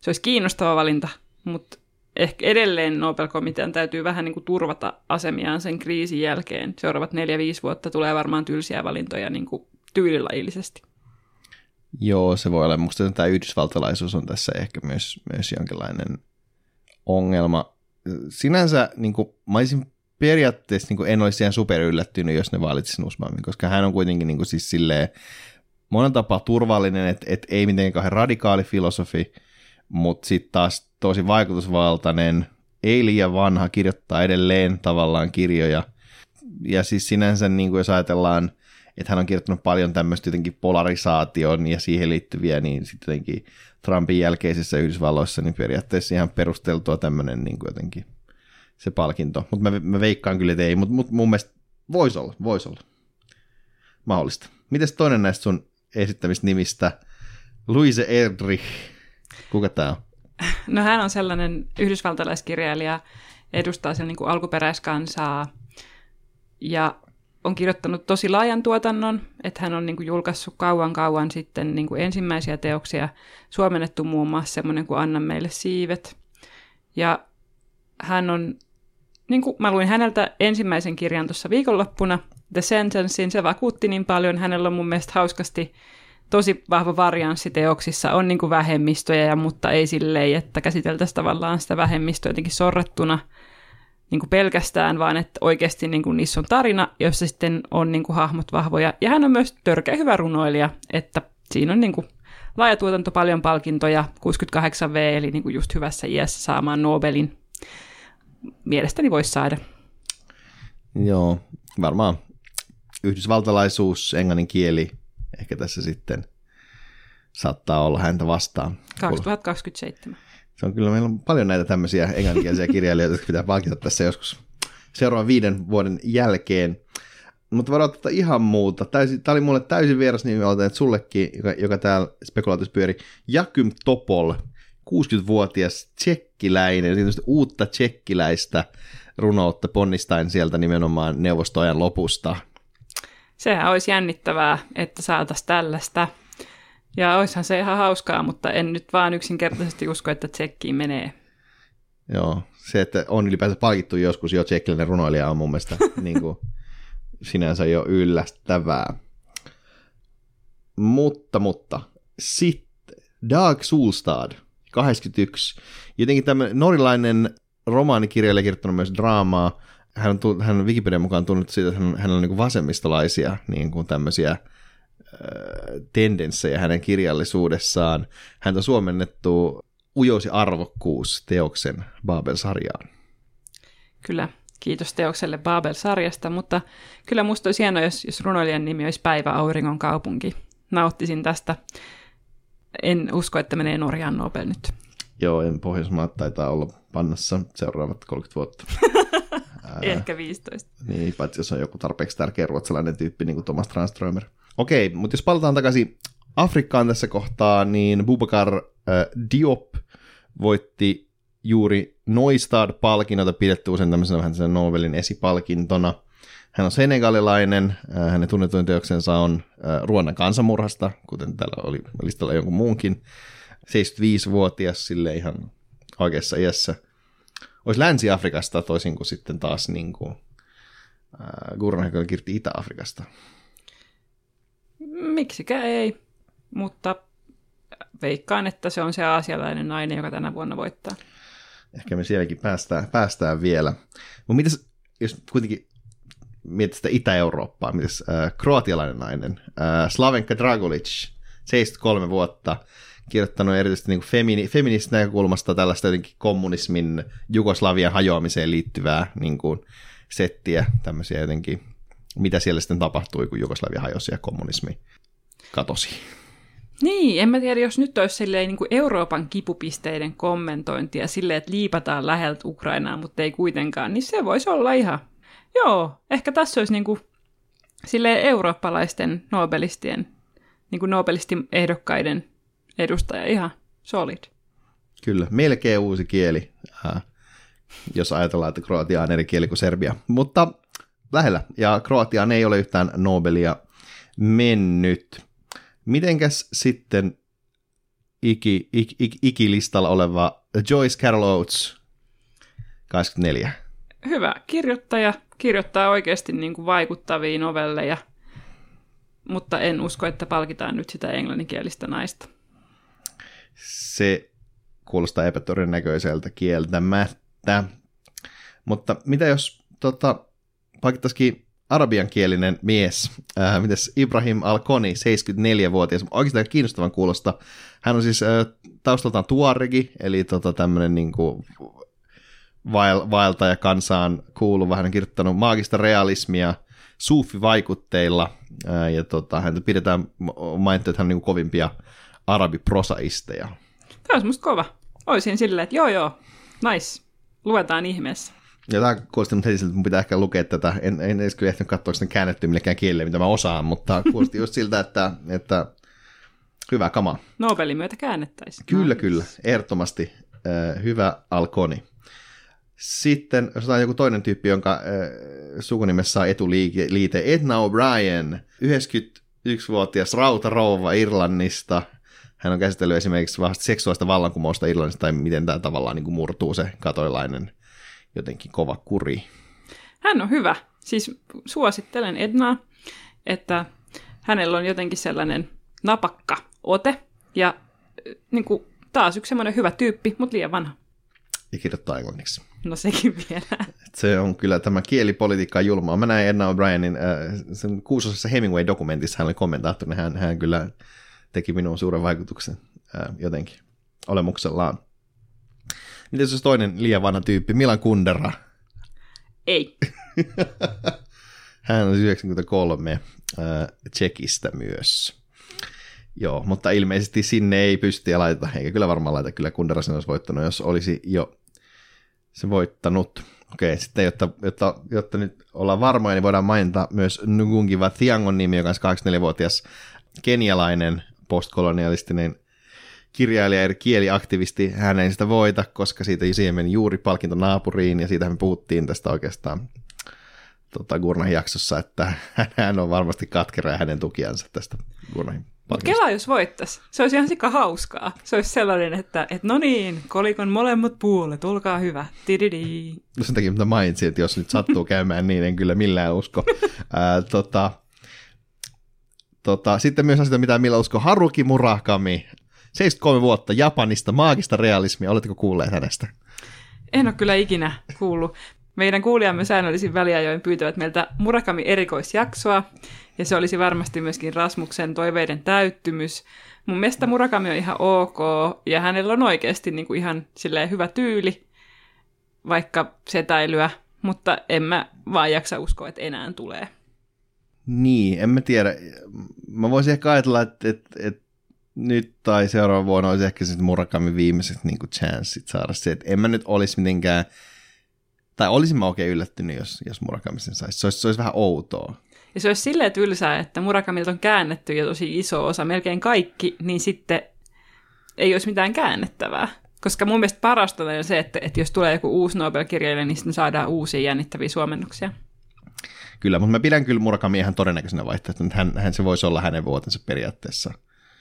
se olisi kiinnostava valinta, mutta ehkä edelleen Nobel-komitean täytyy vähän niin kuin turvata asemiaan sen kriisin jälkeen. Seuraavat neljä-viisi vuotta tulee varmaan tylsiä valintoja niin kuin tyylilajillisesti. Joo, se voi olla. Musta tämä yhdysvaltalaisuus on tässä ehkä myös, myös jonkinlainen ongelma. Sinänsä niin kuin, mä olisin periaatteessa niin kuin, en olisi ihan super yllättynyt, jos ne valitsisivat Nussbaumin, koska hän on kuitenkin niin kuin, siis silleen, monen tapaa turvallinen, että et ei mitenkään radikaali filosofi, mutta sitten taas tosi vaikutusvaltainen, ei liian vanha, kirjoittaa edelleen tavallaan kirjoja. Ja siis sinänsä, niin kuin jos ajatellaan, että hän on kirjoittanut paljon tämmöistä jotenkin polarisaation ja siihen liittyviä, niin sitten jotenkin Trumpin jälkeisissä Yhdysvalloissa, niin periaatteessa ihan perusteltua tämmöinen niin kuin jotenkin se palkinto. Mutta mä, mä veikkaan kyllä, että ei, mutta mut mun mielestä voisi olla, voisi olla mahdollista. Mites toinen näistä sun esittämistä nimistä? Louise Erdrich. Kuka tämä on? No hän on sellainen yhdysvaltalaiskirjailija, edustaa sen niin alkuperäiskansaa ja on kirjoittanut tosi laajan tuotannon, että hän on niin kuin julkaissut kauan kauan sitten niin kuin ensimmäisiä teoksia, suomennettu muun muassa semmoinen kuin Anna meille siivet. Ja hän on, niin kuin mä luin häneltä ensimmäisen kirjan tuossa viikonloppuna, The Sentencein, se vakuutti niin paljon, hänellä on mun mielestä hauskasti tosi vahva varianssi teoksissa on niin kuin vähemmistöjä, ja, mutta ei silleen, että käsiteltäisiin tavallaan sitä vähemmistöä jotenkin sorrettuna niin kuin pelkästään, vaan että oikeasti niin kuin niissä on tarina, jossa sitten on niin kuin hahmot vahvoja. Ja hän on myös törkeä hyvä runoilija, että siinä on niin kuin laaja tuotanto, paljon palkintoja, 68V, eli niin kuin just hyvässä iässä saamaan Nobelin. Mielestäni voisi saada. Joo, varmaan yhdysvaltalaisuus, englannin kieli, ehkä tässä sitten saattaa olla häntä vastaan. 2027. Se on kyllä, meillä on paljon näitä tämmöisiä englanninkielisiä kirjailijoita, jotka pitää palkita tässä joskus seuraavan viiden vuoden jälkeen. Mutta voidaan ottaa ihan muuta. Tämä oli mulle täysin vieras nimi, otan, että sullekin, joka, joka täällä spekulaatiossa pyöri. Jakym Topol, 60-vuotias tsekkiläinen, uutta tsekkiläistä runoutta ponnistain sieltä nimenomaan neuvostoajan lopusta sehän olisi jännittävää, että saataisiin tällaista. Ja oishan se ihan hauskaa, mutta en nyt vaan yksinkertaisesti usko, että tsekkiin menee. Joo, se, että on ylipäänsä palkittu joskus jo tsekkiläinen runoilija on mun mielestä niin kuin, sinänsä jo yllättävää. Mutta, mutta, sitten Dag Solstad, 81. Jotenkin tämmöinen norilainen romaanikirjailija kirjoittanut myös draamaa. Hän on, tullut, hän on Wikipedian mukaan tunnettu siitä, että hän, hän on niin vasemmistolaisia niin kuin tämmöisiä äh, tendenssejä hänen kirjallisuudessaan. Häntä on suomennettu Ujous ja arvokkuus teoksen Babel-sarjaan. Kyllä, kiitos teokselle Babel-sarjasta, mutta kyllä musta olisi hienoa, jos, jos runoilijan nimi olisi Päivä Auringon kaupunki. Nauttisin tästä. En usko, että menee Norjaan Nobel nyt. Joo, en Pohjoismaat taitaa olla pannassa seuraavat 30 vuotta. Ehkä 15. Niin, paitsi jos on joku tarpeeksi tärkeä ruotsalainen tyyppi, niin kuin Thomas Tranströmer. Okei, mutta jos palataan takaisin Afrikkaan tässä kohtaa, niin Bubakar äh, Diop voitti juuri Noistad-palkinnota, pidetty usein tämmöisenä vähän sen Nobelin esipalkintona. Hän on senegalilainen, äh, hänen tunnetuin teoksensa on äh, Ruonnan kansanmurhasta, kuten täällä oli listalla jonkun muunkin. 75-vuotias sille ihan oikeassa iässä. Olisi Länsi-Afrikasta toisin kuin sitten taas niin kuin, äh, kirti Itä-Afrikasta. Miksikä ei, mutta veikkaan, että se on se aasialainen nainen, joka tänä vuonna voittaa. Ehkä me sielläkin päästään, päästään vielä. Mutta mitäs, jos kuitenkin mietit sitä Itä-Eurooppaa, mitäs äh, kroatialainen nainen, äh, Slavenka Dragulic, 73 vuotta, kirjoittanut erityisesti niin femini, feminististä näkökulmasta tällaista jotenkin kommunismin Jugoslavian hajoamiseen liittyvää niin kuin settiä, tämmöisiä jotenkin, mitä siellä sitten tapahtui, kun Jugoslavia hajosi ja kommunismi katosi. Niin, en mä tiedä, jos nyt olisi silleen, niin kuin Euroopan kipupisteiden kommentointia silleen, että liipataan läheltä Ukrainaa, mutta ei kuitenkaan, niin se voisi olla ihan, joo, ehkä tässä olisi niin kuin, silleen eurooppalaisten nobelistien, niin kuin nobelistin ehdokkaiden edustaja ihan solid. Kyllä, melkein uusi kieli, äh, jos ajatellaan, että Kroatia on eri kieli kuin Serbia. Mutta lähellä, ja Kroatiaan ei ole yhtään Nobelia mennyt. Mitenkäs sitten iki, ik, ik, ikilistalla oleva Joyce Carol Oates, 24. Hyvä kirjoittaja, kirjoittaa oikeasti niin kuin vaikuttavia novelleja, mutta en usko, että palkitaan nyt sitä englanninkielistä naista. Se kuulostaa epätodennäköiseltä kieltämättä. Mutta mitä jos tota, palkittaisikin arabiankielinen mies, äh, mites Ibrahim Al-Koni, 74-vuotias, oikeastaan kiinnostavan kuulosta. Hän on siis äh, taustaltaan tuaregi, eli tota, tämmöinen niin vael, vaeltaja kansaan kuuluva. Hän on kirjoittanut maagista realismia suufivaikutteilla, äh, ja tota, häntä pidetään mainittu, että hän on niin kovimpia arabiprosaisteja. Tämä olisi musta kova. Olisin silleen, että joo joo, nice, luetaan ihmeessä. Ja tämä kuulosti heti siltä, että mun pitää ehkä lukea tätä. En, en edes kyllä ehtinyt katsoa sitä käännettyä millekään kielelle, mitä mä osaan, mutta kuulosti just siltä, että, että hyvä kama. Nobelin myötä käännettäisiin. Kyllä, no. kyllä. Ehdottomasti äh, hyvä Alkoni. Sitten, jos otetaan joku toinen tyyppi, jonka äh, sukunimessä on etuliite, Edna O'Brien, 91-vuotias rautarouva Irlannista. Hän on käsitellyt esimerkiksi vasta seksuaalista vallankumousta Irlannista, tai miten tämä tavallaan niin kuin murtuu se katoilainen jotenkin kova kuri. Hän on hyvä. Siis suosittelen Ednaa, että hänellä on jotenkin sellainen napakka ote ja niin kuin, taas yksi semmoinen hyvä tyyppi, mutta liian vanha. Ja kirjoittaa englanniksi. No sekin vielä. Se on kyllä tämä kielipolitiikka julmaa. Mä näin Edna O'Brienin äh, sen kuusosessa Hemingway-dokumentissa, hän oli kommentaattori, hän, hän kyllä teki minuun suuren vaikutuksen äh, jotenkin olemuksellaan. Miten se toinen liian vanha tyyppi, Milan Kundera? Ei. Hän on 93 äh, Tsekistä myös. Joo, mutta ilmeisesti sinne ei pysty ja laiteta, eikä kyllä varmaan laita, kyllä Kundera sen olisi voittanut, jos olisi jo se voittanut. Okei, sitten jotta, jotta, jotta nyt ollaan varmoja, niin voidaan mainita myös Ngungi Thiangon nimi, joka on 24-vuotias kenialainen postkolonialistinen kirjailija ja kieliaktivisti, hän ei sitä voita, koska siitä siihen meni juuri palkinto naapuriin, ja siitä me puhuttiin tästä oikeastaan tota, Gurnahin jaksossa, että hän on varmasti katkera ja hänen tukiansa tästä Gurnahin Kela jos voittaisi. Se olisi ihan sika hauskaa. Se olisi sellainen, että, että no niin, kolikon molemmat puolet, olkaa hyvä. Tididi. No sen takia mitä mainitsin, että jos nyt sattuu käymään niin, en kyllä millään usko. Ää, tota, tota, sitten myös asioita, mitä millä usko. Haruki Murakami, 73 vuotta Japanista, maagista realismia. Oletteko kuulleet hänestä? En ole kyllä ikinä kuullut. Meidän kuulijamme säännöllisin väliajoin pyytävät meiltä Murakami erikoisjaksoa, ja se olisi varmasti myöskin Rasmuksen toiveiden täyttymys. Mun mielestä Murakami on ihan ok, ja hänellä on oikeasti niin kuin ihan hyvä tyyli, vaikka setäilyä, mutta en mä vaan jaksa uskoa, että enää tulee. Niin, en mä tiedä. Mä voisin ehkä ajatella, että, että, että nyt tai seuraava vuonna olisi ehkä sitten Murakami viimeiset niin chanssit saada se, että en mä nyt olisi mitenkään tai olisin mä oikein yllättynyt, jos, jos Murakami sen saisi. Se olisi, se olisi vähän outoa. Ja se olisi silleen tylsää, että Murakamilta on käännetty jo tosi iso osa, melkein kaikki, niin sitten ei olisi mitään käännettävää. Koska mun mielestä parasta on se, että, että jos tulee joku uusi Nobel-kirjailija, niin sitten saadaan uusia jännittäviä suomennoksia. Kyllä, mutta mä pidän kyllä Murakami ihan todennäköisenä vaihtoehtona. Hän, hän se voisi olla hänen vuotensa periaatteessa.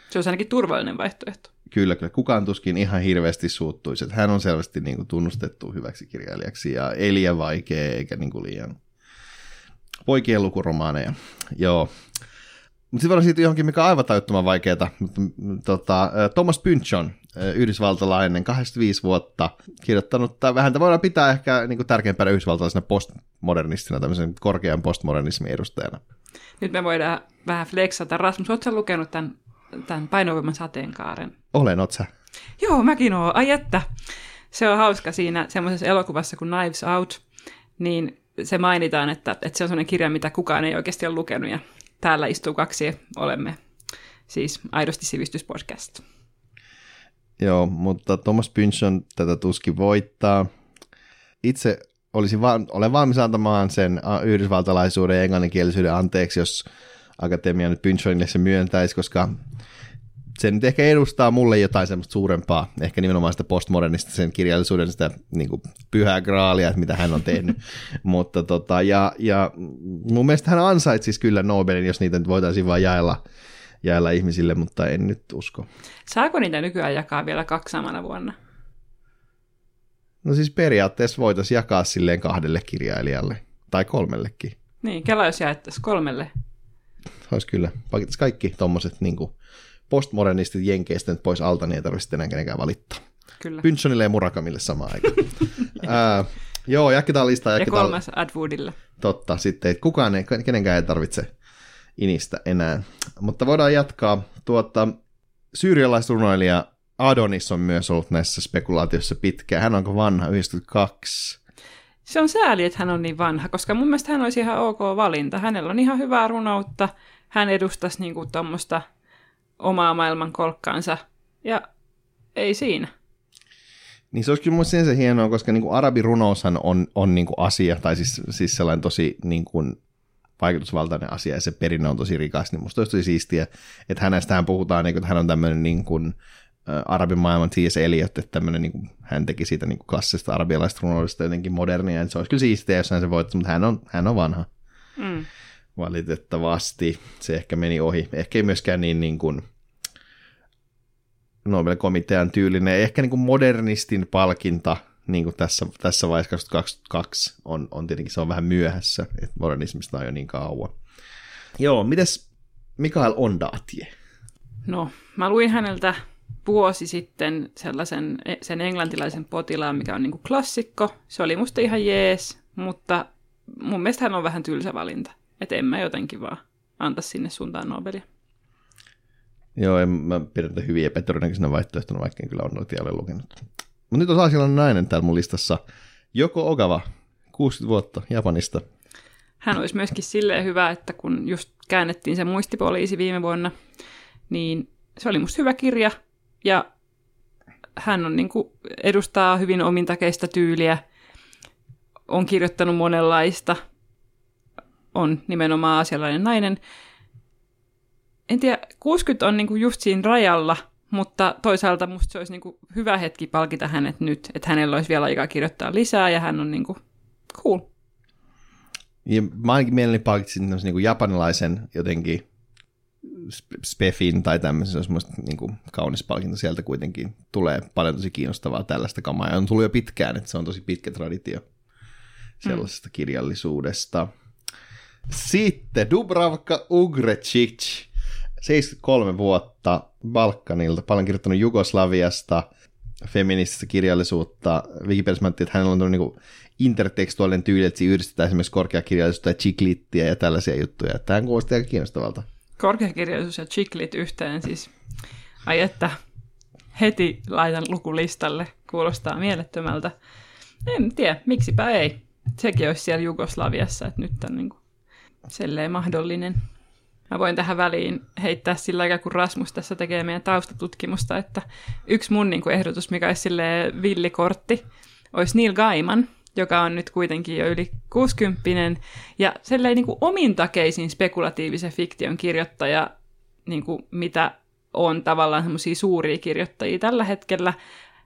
Se olisi ainakin turvallinen vaihtoehto. Kyllä, kyllä. Kukaan tuskin ihan hirveästi suuttuisi. Että hän on selvästi niin kuin, tunnustettu hyväksi kirjailijaksi ja ei liian vaikea eikä niin kuin, liian poikien lukuromaaneja. Joo. Mutta sitten siitä johonkin, mikä on aivan tajuttoman vaikeaa. Tota, Thomas Pynchon, yhdysvaltalainen, 85 vuotta, kirjoittanut, tai vähän voidaan pitää ehkä niin kuin tärkeimpänä yhdysvaltalaisena postmodernistina, tämmöisen korkean postmodernismin edustajana. Nyt me voidaan vähän flexata. Rasmus, oletko lukenut tämän tämän painovoiman sateenkaaren. Olen, oot Joo, mäkin oon. Ai että. Se on hauska siinä semmoisessa elokuvassa kuin Knives Out, niin se mainitaan, että, että se on sellainen kirja, mitä kukaan ei oikeasti ole lukenut, ja täällä istuu kaksi, olemme siis aidosti sivistyspodcast. Joo, mutta Thomas Pynchon tätä tuskin voittaa. Itse olisin va- olen valmis antamaan sen yhdysvaltalaisuuden ja englanninkielisyyden anteeksi, jos akatemia nyt Pynchonille se myöntäisi, koska se nyt ehkä edustaa mulle jotain semmoista suurempaa, ehkä nimenomaan sitä postmodernista sen kirjallisuuden sitä niin kuin pyhää graalia, että mitä hän on tehnyt. Mutta tota, ja, ja mun mielestä hän ansaitsisi kyllä Nobelin, jos niitä nyt voitaisiin vain jaella, jaella ihmisille, mutta en nyt usko. Saako niitä nykyään jakaa vielä kaksi samana vuonna? No siis periaatteessa voitaisiin jakaa silleen kahdelle kirjailijalle, tai kolmellekin. Niin, kela jos jaettaisiin kolmelle olisi kyllä. Kaikki tuommoiset niin postmodernistit jenkeistä nyt pois alta, niin ei tarvitse enää kenenkään valittaa. Kyllä. Pynchonille ja Murakamille samaan aikaan. Ää, joo, jatketaan listaa. Jatketaan. Ja kolmas Adwoodille. Totta, sitten kukaan ei, kenenkään ei tarvitse inistä enää. Mutta voidaan jatkaa. Tuota, syyrialaisrunoilija Adonis on myös ollut näissä spekulaatioissa pitkään. Hän onko vanha, 92? Se on sääli, että hän on niin vanha, koska mun mielestä hän olisi ihan ok valinta. Hänellä on ihan hyvää runoutta, hän edustaisi niinku tuommoista omaa maailman kolkkaansa, ja ei siinä. Niin se olisi kyllä mun se hienoa, koska niin kuin arabirunoushan on, on niin kuin asia, tai siis, siis sellainen tosi niin kuin vaikutusvaltainen asia, ja se perinne on tosi rikas, niin musta olisi tosi siistiä, että hänestähän puhutaan, niin kuin, että hän on tämmöinen niin kuin, arabimaailman T.S. Eliot, että tämmöinen, niin kuin, hän teki siitä niin klassista arabialaista runoudesta jotenkin modernia, että se olisi kyllä siistiä, jos hän se voittaisi, mutta hän on, hän on vanha. Mm. Valitettavasti se ehkä meni ohi. Ehkä ei myöskään niin, niin kuin Nobel-komitean tyylinen. Ehkä niin kuin modernistin palkinta niin kuin tässä, tässä vaiheessa 2022 on, on tietenkin se on vähän myöhässä, että modernismista on jo niin kauan. Joo, mites Mikael Ondaatje? No, mä luin häneltä vuosi sitten sellaisen sen englantilaisen potilaan, mikä on niin kuin klassikko. Se oli musta ihan jees, mutta mun mielestä hän on vähän tylsä valinta. Että en mä jotenkin vaan anta sinne suuntaan Nobelia. Joo, en, mä pidän tätä hyvin epätodennäköisenä vaihtoehtona, vaikka en kyllä Onnotia ole lukenut. Mutta nyt on asiallinen nainen täällä mun listassa. Joko Ogava, 60 vuotta Japanista. Hän olisi myöskin silleen hyvä, että kun just käännettiin se muistipoliisi viime vuonna, niin se oli musta hyvä kirja, ja hän on niin kuin, edustaa hyvin omintakeista tyyliä, on kirjoittanut monenlaista, on nimenomaan asialainen nainen. En tiedä, 60 on niin kuin just siinä rajalla, mutta toisaalta musta se olisi niin kuin hyvä hetki palkita hänet nyt, että hänellä olisi vielä aikaa kirjoittaa lisää ja hän on niin kuin cool. Ja mä ainakin mielelläni palkitsin niin kuin japanilaisen jotenkin Spefin tai tämmöisen, se olisi musta niin kuin kaunis palkinto. Sieltä kuitenkin tulee paljon tosi kiinnostavaa tällaista kamaa. Ja on tullut jo pitkään, että se on tosi pitkä traditio sellaisesta mm. kirjallisuudesta. Sitten Dubravka Ugrecic, 73 vuotta Balkanilta, paljon kirjoittanut Jugoslaviasta, feminististä kirjallisuutta. Wikipediassa että hänellä on niin intertekstuaalinen tyyli, että yhdistetään esimerkiksi korkeakirjallisuutta ja chiklittiä ja tällaisia juttuja. Tämä kuulostaa aika kiinnostavalta. Korkeakirjallisuus ja chiklit yhteen siis. Ai että heti laitan lukulistalle. Kuulostaa mielettömältä. En tiedä, miksipä ei. Sekin olisi siellä Jugoslaviassa, että nyt on niin kuin mahdollinen. Mä voin tähän väliin heittää sillä aikaa, kun Rasmus tässä tekee meidän taustatutkimusta, että yksi mun niin kuin ehdotus, mikä olisi villikortti, olisi Neil Gaiman, joka on nyt kuitenkin jo yli 60 ja sellainen niin kuin omintakeisin spekulatiivisen fiktion kirjoittaja, niin kuin mitä on tavallaan semmoisia suuria kirjoittajia tällä hetkellä.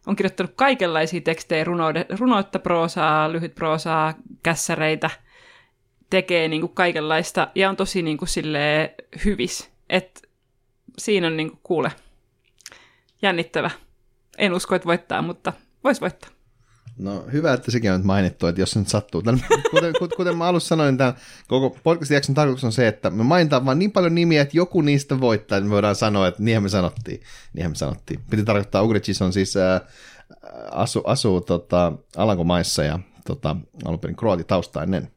On kirjoittanut kaikenlaisia tekstejä, runoutta, proosaa, lyhyt proosaa, kässäreitä, tekee niin kuin kaikenlaista ja on tosi niin kuin hyvis. Et siinä on niin kuin, kuule, jännittävä. En usko, että voittaa, mutta voisi voittaa. No hyvä, että sekin on nyt mainittu, että jos se nyt sattuu. Tän, kuten, kuten mä alussa sanoin, tämä koko podcastin jakson tarkoitus on se, että me mainitaan vaan niin paljon nimiä, että joku niistä voittaa, että me voidaan sanoa, että niinhän me sanottiin. Niinhän me sanottiin. Piti tarkoittaa, Ugricis on siis ää, asu, asuu tota, Alankomaissa ja tota, alun perin kroatitaustainen.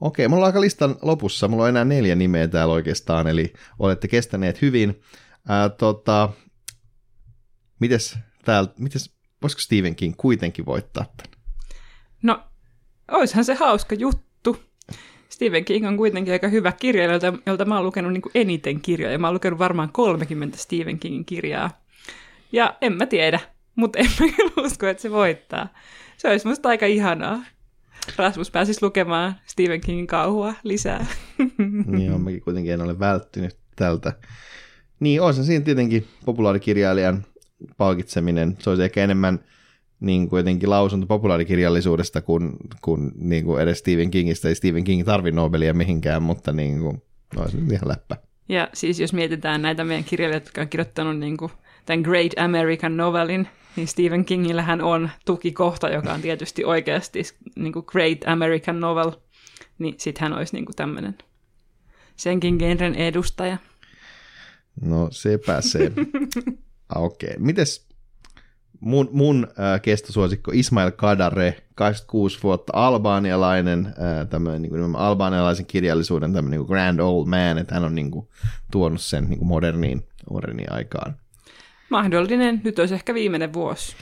Okei, mulla on aika listan lopussa. Mulla on enää neljä nimeä täällä oikeastaan, eli olette kestäneet hyvin. Ää, tota, mites, täältä, mites, voisiko Stephen King kuitenkin voittaa tämän? No, oishan se hauska juttu. Stephen King on kuitenkin aika hyvä kirjailija, jolta, jolta mä oon lukenut niin eniten kirjoja. Mä oon lukenut varmaan 30 Stephen Kingin kirjaa. Ja en mä tiedä, mutta en mä usko, että se voittaa. Se olisi musta aika ihanaa. Rasmus pääsisi lukemaan Stephen Kingin kauhua lisää. Niin on, mäkin kuitenkin en ole välttynyt tältä. Niin, olisi siinä tietenkin populaarikirjailijan palkitseminen. Se olisi ehkä enemmän niin kuin jotenkin lausunto populaarikirjallisuudesta kuin, kuin, niin kuin edes Stephen Kingistä. Ei Stephen King tarvi Nobelia mihinkään, mutta niin kuin, no, olisi ihan läppä. Ja siis jos mietitään näitä meidän kirjailijoita, jotka on kirjoittanut niin kuin tämän Great American Novelin, niin Stephen Kingillähän on tukikohta, joka on tietysti oikeasti niin kuin Great American Novel, niin sitten hän olisi niin kuin tämmöinen senkin genren edustaja. No sepä se. Okei. Okay. Mites mun, mun äh, kestosuosikko Ismail Kadare, 26 vuotta, albaanialainen, äh, tämmöinen niin kuin, albaanialaisen kirjallisuuden tämmöinen niin grand old man, että hän on niin kuin, tuonut sen niin kuin moderniin, moderniin aikaan. Mahdollinen, nyt olisi ehkä viimeinen vuosi.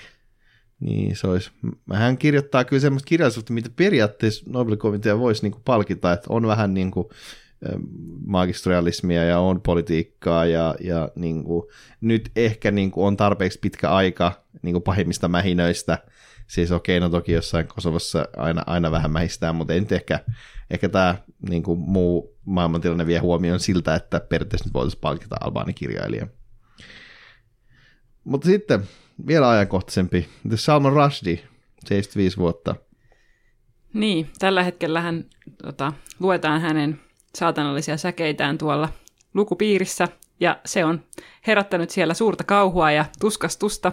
Niin, se olisi. Hän kirjoittaa kyllä semmoista kirjallisuutta, mitä periaatteessa Nobel-komitea voisi niin kuin palkita, että on vähän niin kuin, magistrialismia ja on politiikkaa ja, ja niin kuin, nyt ehkä niin kuin on tarpeeksi pitkä aika niin kuin pahimmista mähinöistä. Siis okei, okay, no toki jossain Kosovossa aina, aina vähän mähistää, mutta en ehkä, ehkä tämä niin kuin muu maailmantilanne vie huomioon siltä, että periaatteessa nyt voitaisiin palkita albaanikirjailija. Mutta sitten vielä ajankohtaisempi. Salman Rushdie, 75 vuotta. Niin, tällä hetkellä hän tota, luetaan hänen saatanallisia säkeitään tuolla lukupiirissä, ja se on herättänyt siellä suurta kauhua ja tuskastusta.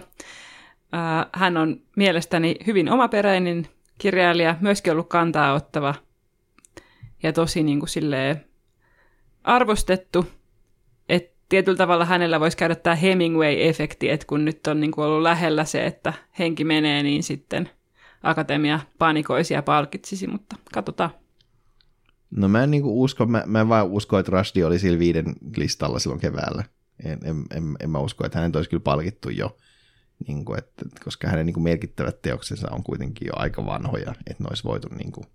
Hän on mielestäni hyvin omaperäinen kirjailija, myöskin ollut kantaa ottava ja tosi niin kuin silleen arvostettu. Et tietyllä tavalla hänellä voisi käydä tämä Hemingway-efekti, että kun nyt on niin kuin ollut lähellä se, että henki menee, niin sitten akatemia panikoisi ja palkitsisi, mutta katsotaan. No mä en niinku usko, mä, mä vaan usko, että Rushdie oli sillä viiden listalla silloin keväällä. En, en, en, en mä usko, että hänet olisi kyllä palkittu jo, niin kuin, että, koska hänen niin kuin merkittävät teoksensa on kuitenkin jo aika vanhoja, että ne olisi voitu niin kuin,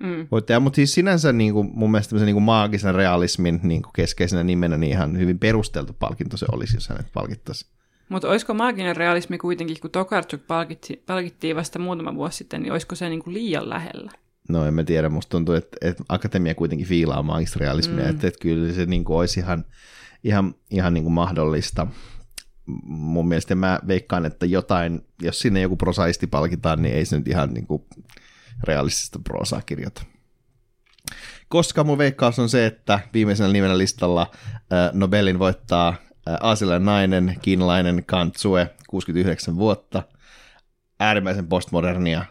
mm. voittaa. Mutta siis sinänsä niin kuin, mun mielestä niin kuin maagisen realismin niin kuin keskeisenä nimenä niin ihan hyvin perusteltu palkinto se olisi, jos hänet palkittaisiin. Mutta olisiko maaginen realismi kuitenkin, kun Tokarczuk palkittiin vasta muutama vuosi sitten, niin olisiko se niin kuin liian lähellä? No en mä tiedä, musta tuntuu, että, että akatemia kuitenkin fiilaa magisterialismia, mm. että, että kyllä se niin kuin olisi ihan, ihan, ihan niin kuin mahdollista. Mun mielestä mä veikkaan, että jotain, jos sinne joku prosaisti palkitaan, niin ei se nyt ihan niin kuin realistista prosaa kirjoita. Koska mun veikkaus on se, että viimeisenä nimellä listalla Nobelin voittaa aasialainen nainen, kiinalainen Kantsue, 69 vuotta, äärimmäisen postmodernia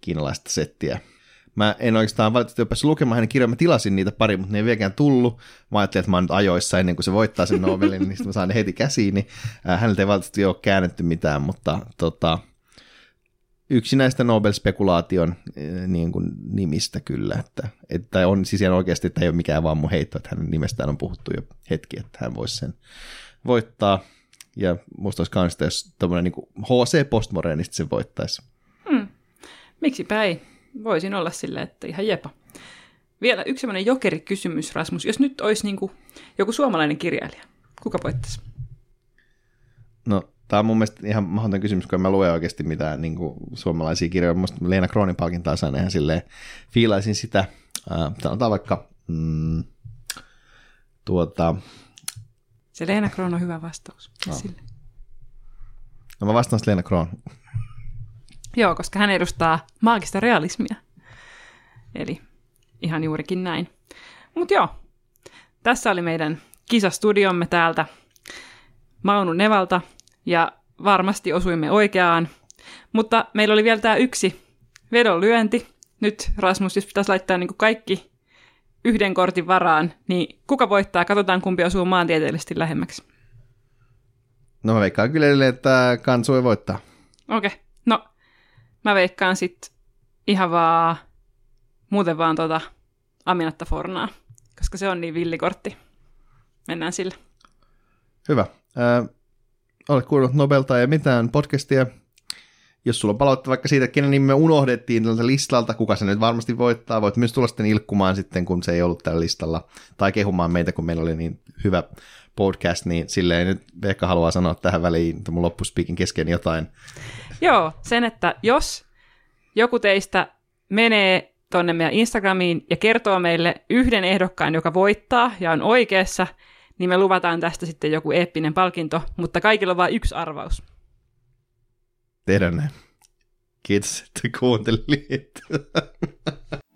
kiinalaista settiä. Mä en oikeastaan valitettavasti päässyt lukemaan hänen kirjoja, mä tilasin niitä pari, mutta ne ei vieläkään tullut. Mä ajattelin, että mä oon nyt ajoissa ennen kuin se voittaa sen novelin, niin mä saan ne heti käsiin, niin häneltä ei valitettavasti ole käännetty mitään, mutta tota, yksi näistä Nobel-spekulaation niin kuin nimistä kyllä, että, että on siis ihan oikeasti, että ei ole mikään vaan mun heitto, että hänen nimestään on puhuttu jo hetki, että hän voisi sen voittaa. Ja musta olisi kaunista, jos tämmöinen niin HC postmodernista se voittaisi. Hmm. Miksipä ei? Voisin olla silleen, että ihan jepa. Vielä yksi sellainen jokerikysymys, Rasmus. Jos nyt olisi niin kuin joku suomalainen kirjailija, kuka voittaisi? No, tämä on mun mielestä ihan mahdoton kysymys, kun en mä lue oikeasti mitään niin kuin suomalaisia kirjoja. Musta Leena Kroonin palkintaa saan ihan silleen, fiilaisin sitä. Äh, sanotaan vaikka mm, tuota, se Leena Kroon on hyvä vastaus. No. Sille. No mä vastaan Leena Kroon. Joo, koska hän edustaa maagista realismia. Eli ihan juurikin näin. Mutta joo, tässä oli meidän kisastudiomme täältä Maunu Nevalta, ja varmasti osuimme oikeaan. Mutta meillä oli vielä tämä yksi vedonlyönti. Nyt Rasmus, jos pitäisi laittaa niin kaikki yhden kortin varaan, niin kuka voittaa? Katsotaan, kumpi osuu maantieteellisesti lähemmäksi. No mä veikkaan kyllä edelleen, että kansu voittaa. Okei, okay. no mä veikkaan sitten ihan vaan, muuten vaan tota Aminatta Fornaa, koska se on niin villikortti. Mennään sille. Hyvä. Äh, olet kuullut Nobelta ja mitään podcastia jos sulla on palautetta vaikka siitä, kenen nimi me unohdettiin tältä listalta, kuka se nyt varmasti voittaa, voit myös tulla sitten ilkkumaan sitten, kun se ei ollut tällä listalla, tai kehumaan meitä, kun meillä oli niin hyvä podcast, niin silleen nyt Veikka haluaa sanoa tähän väliin, että mun loppuspiikin kesken jotain. Joo, sen, että jos joku teistä menee tonne meidän Instagramiin ja kertoo meille yhden ehdokkaan, joka voittaa ja on oikeassa, niin me luvataan tästä sitten joku eeppinen palkinto, mutta kaikilla on vain yksi arvaus tehdä näin. Kiitos, että kuuntelit.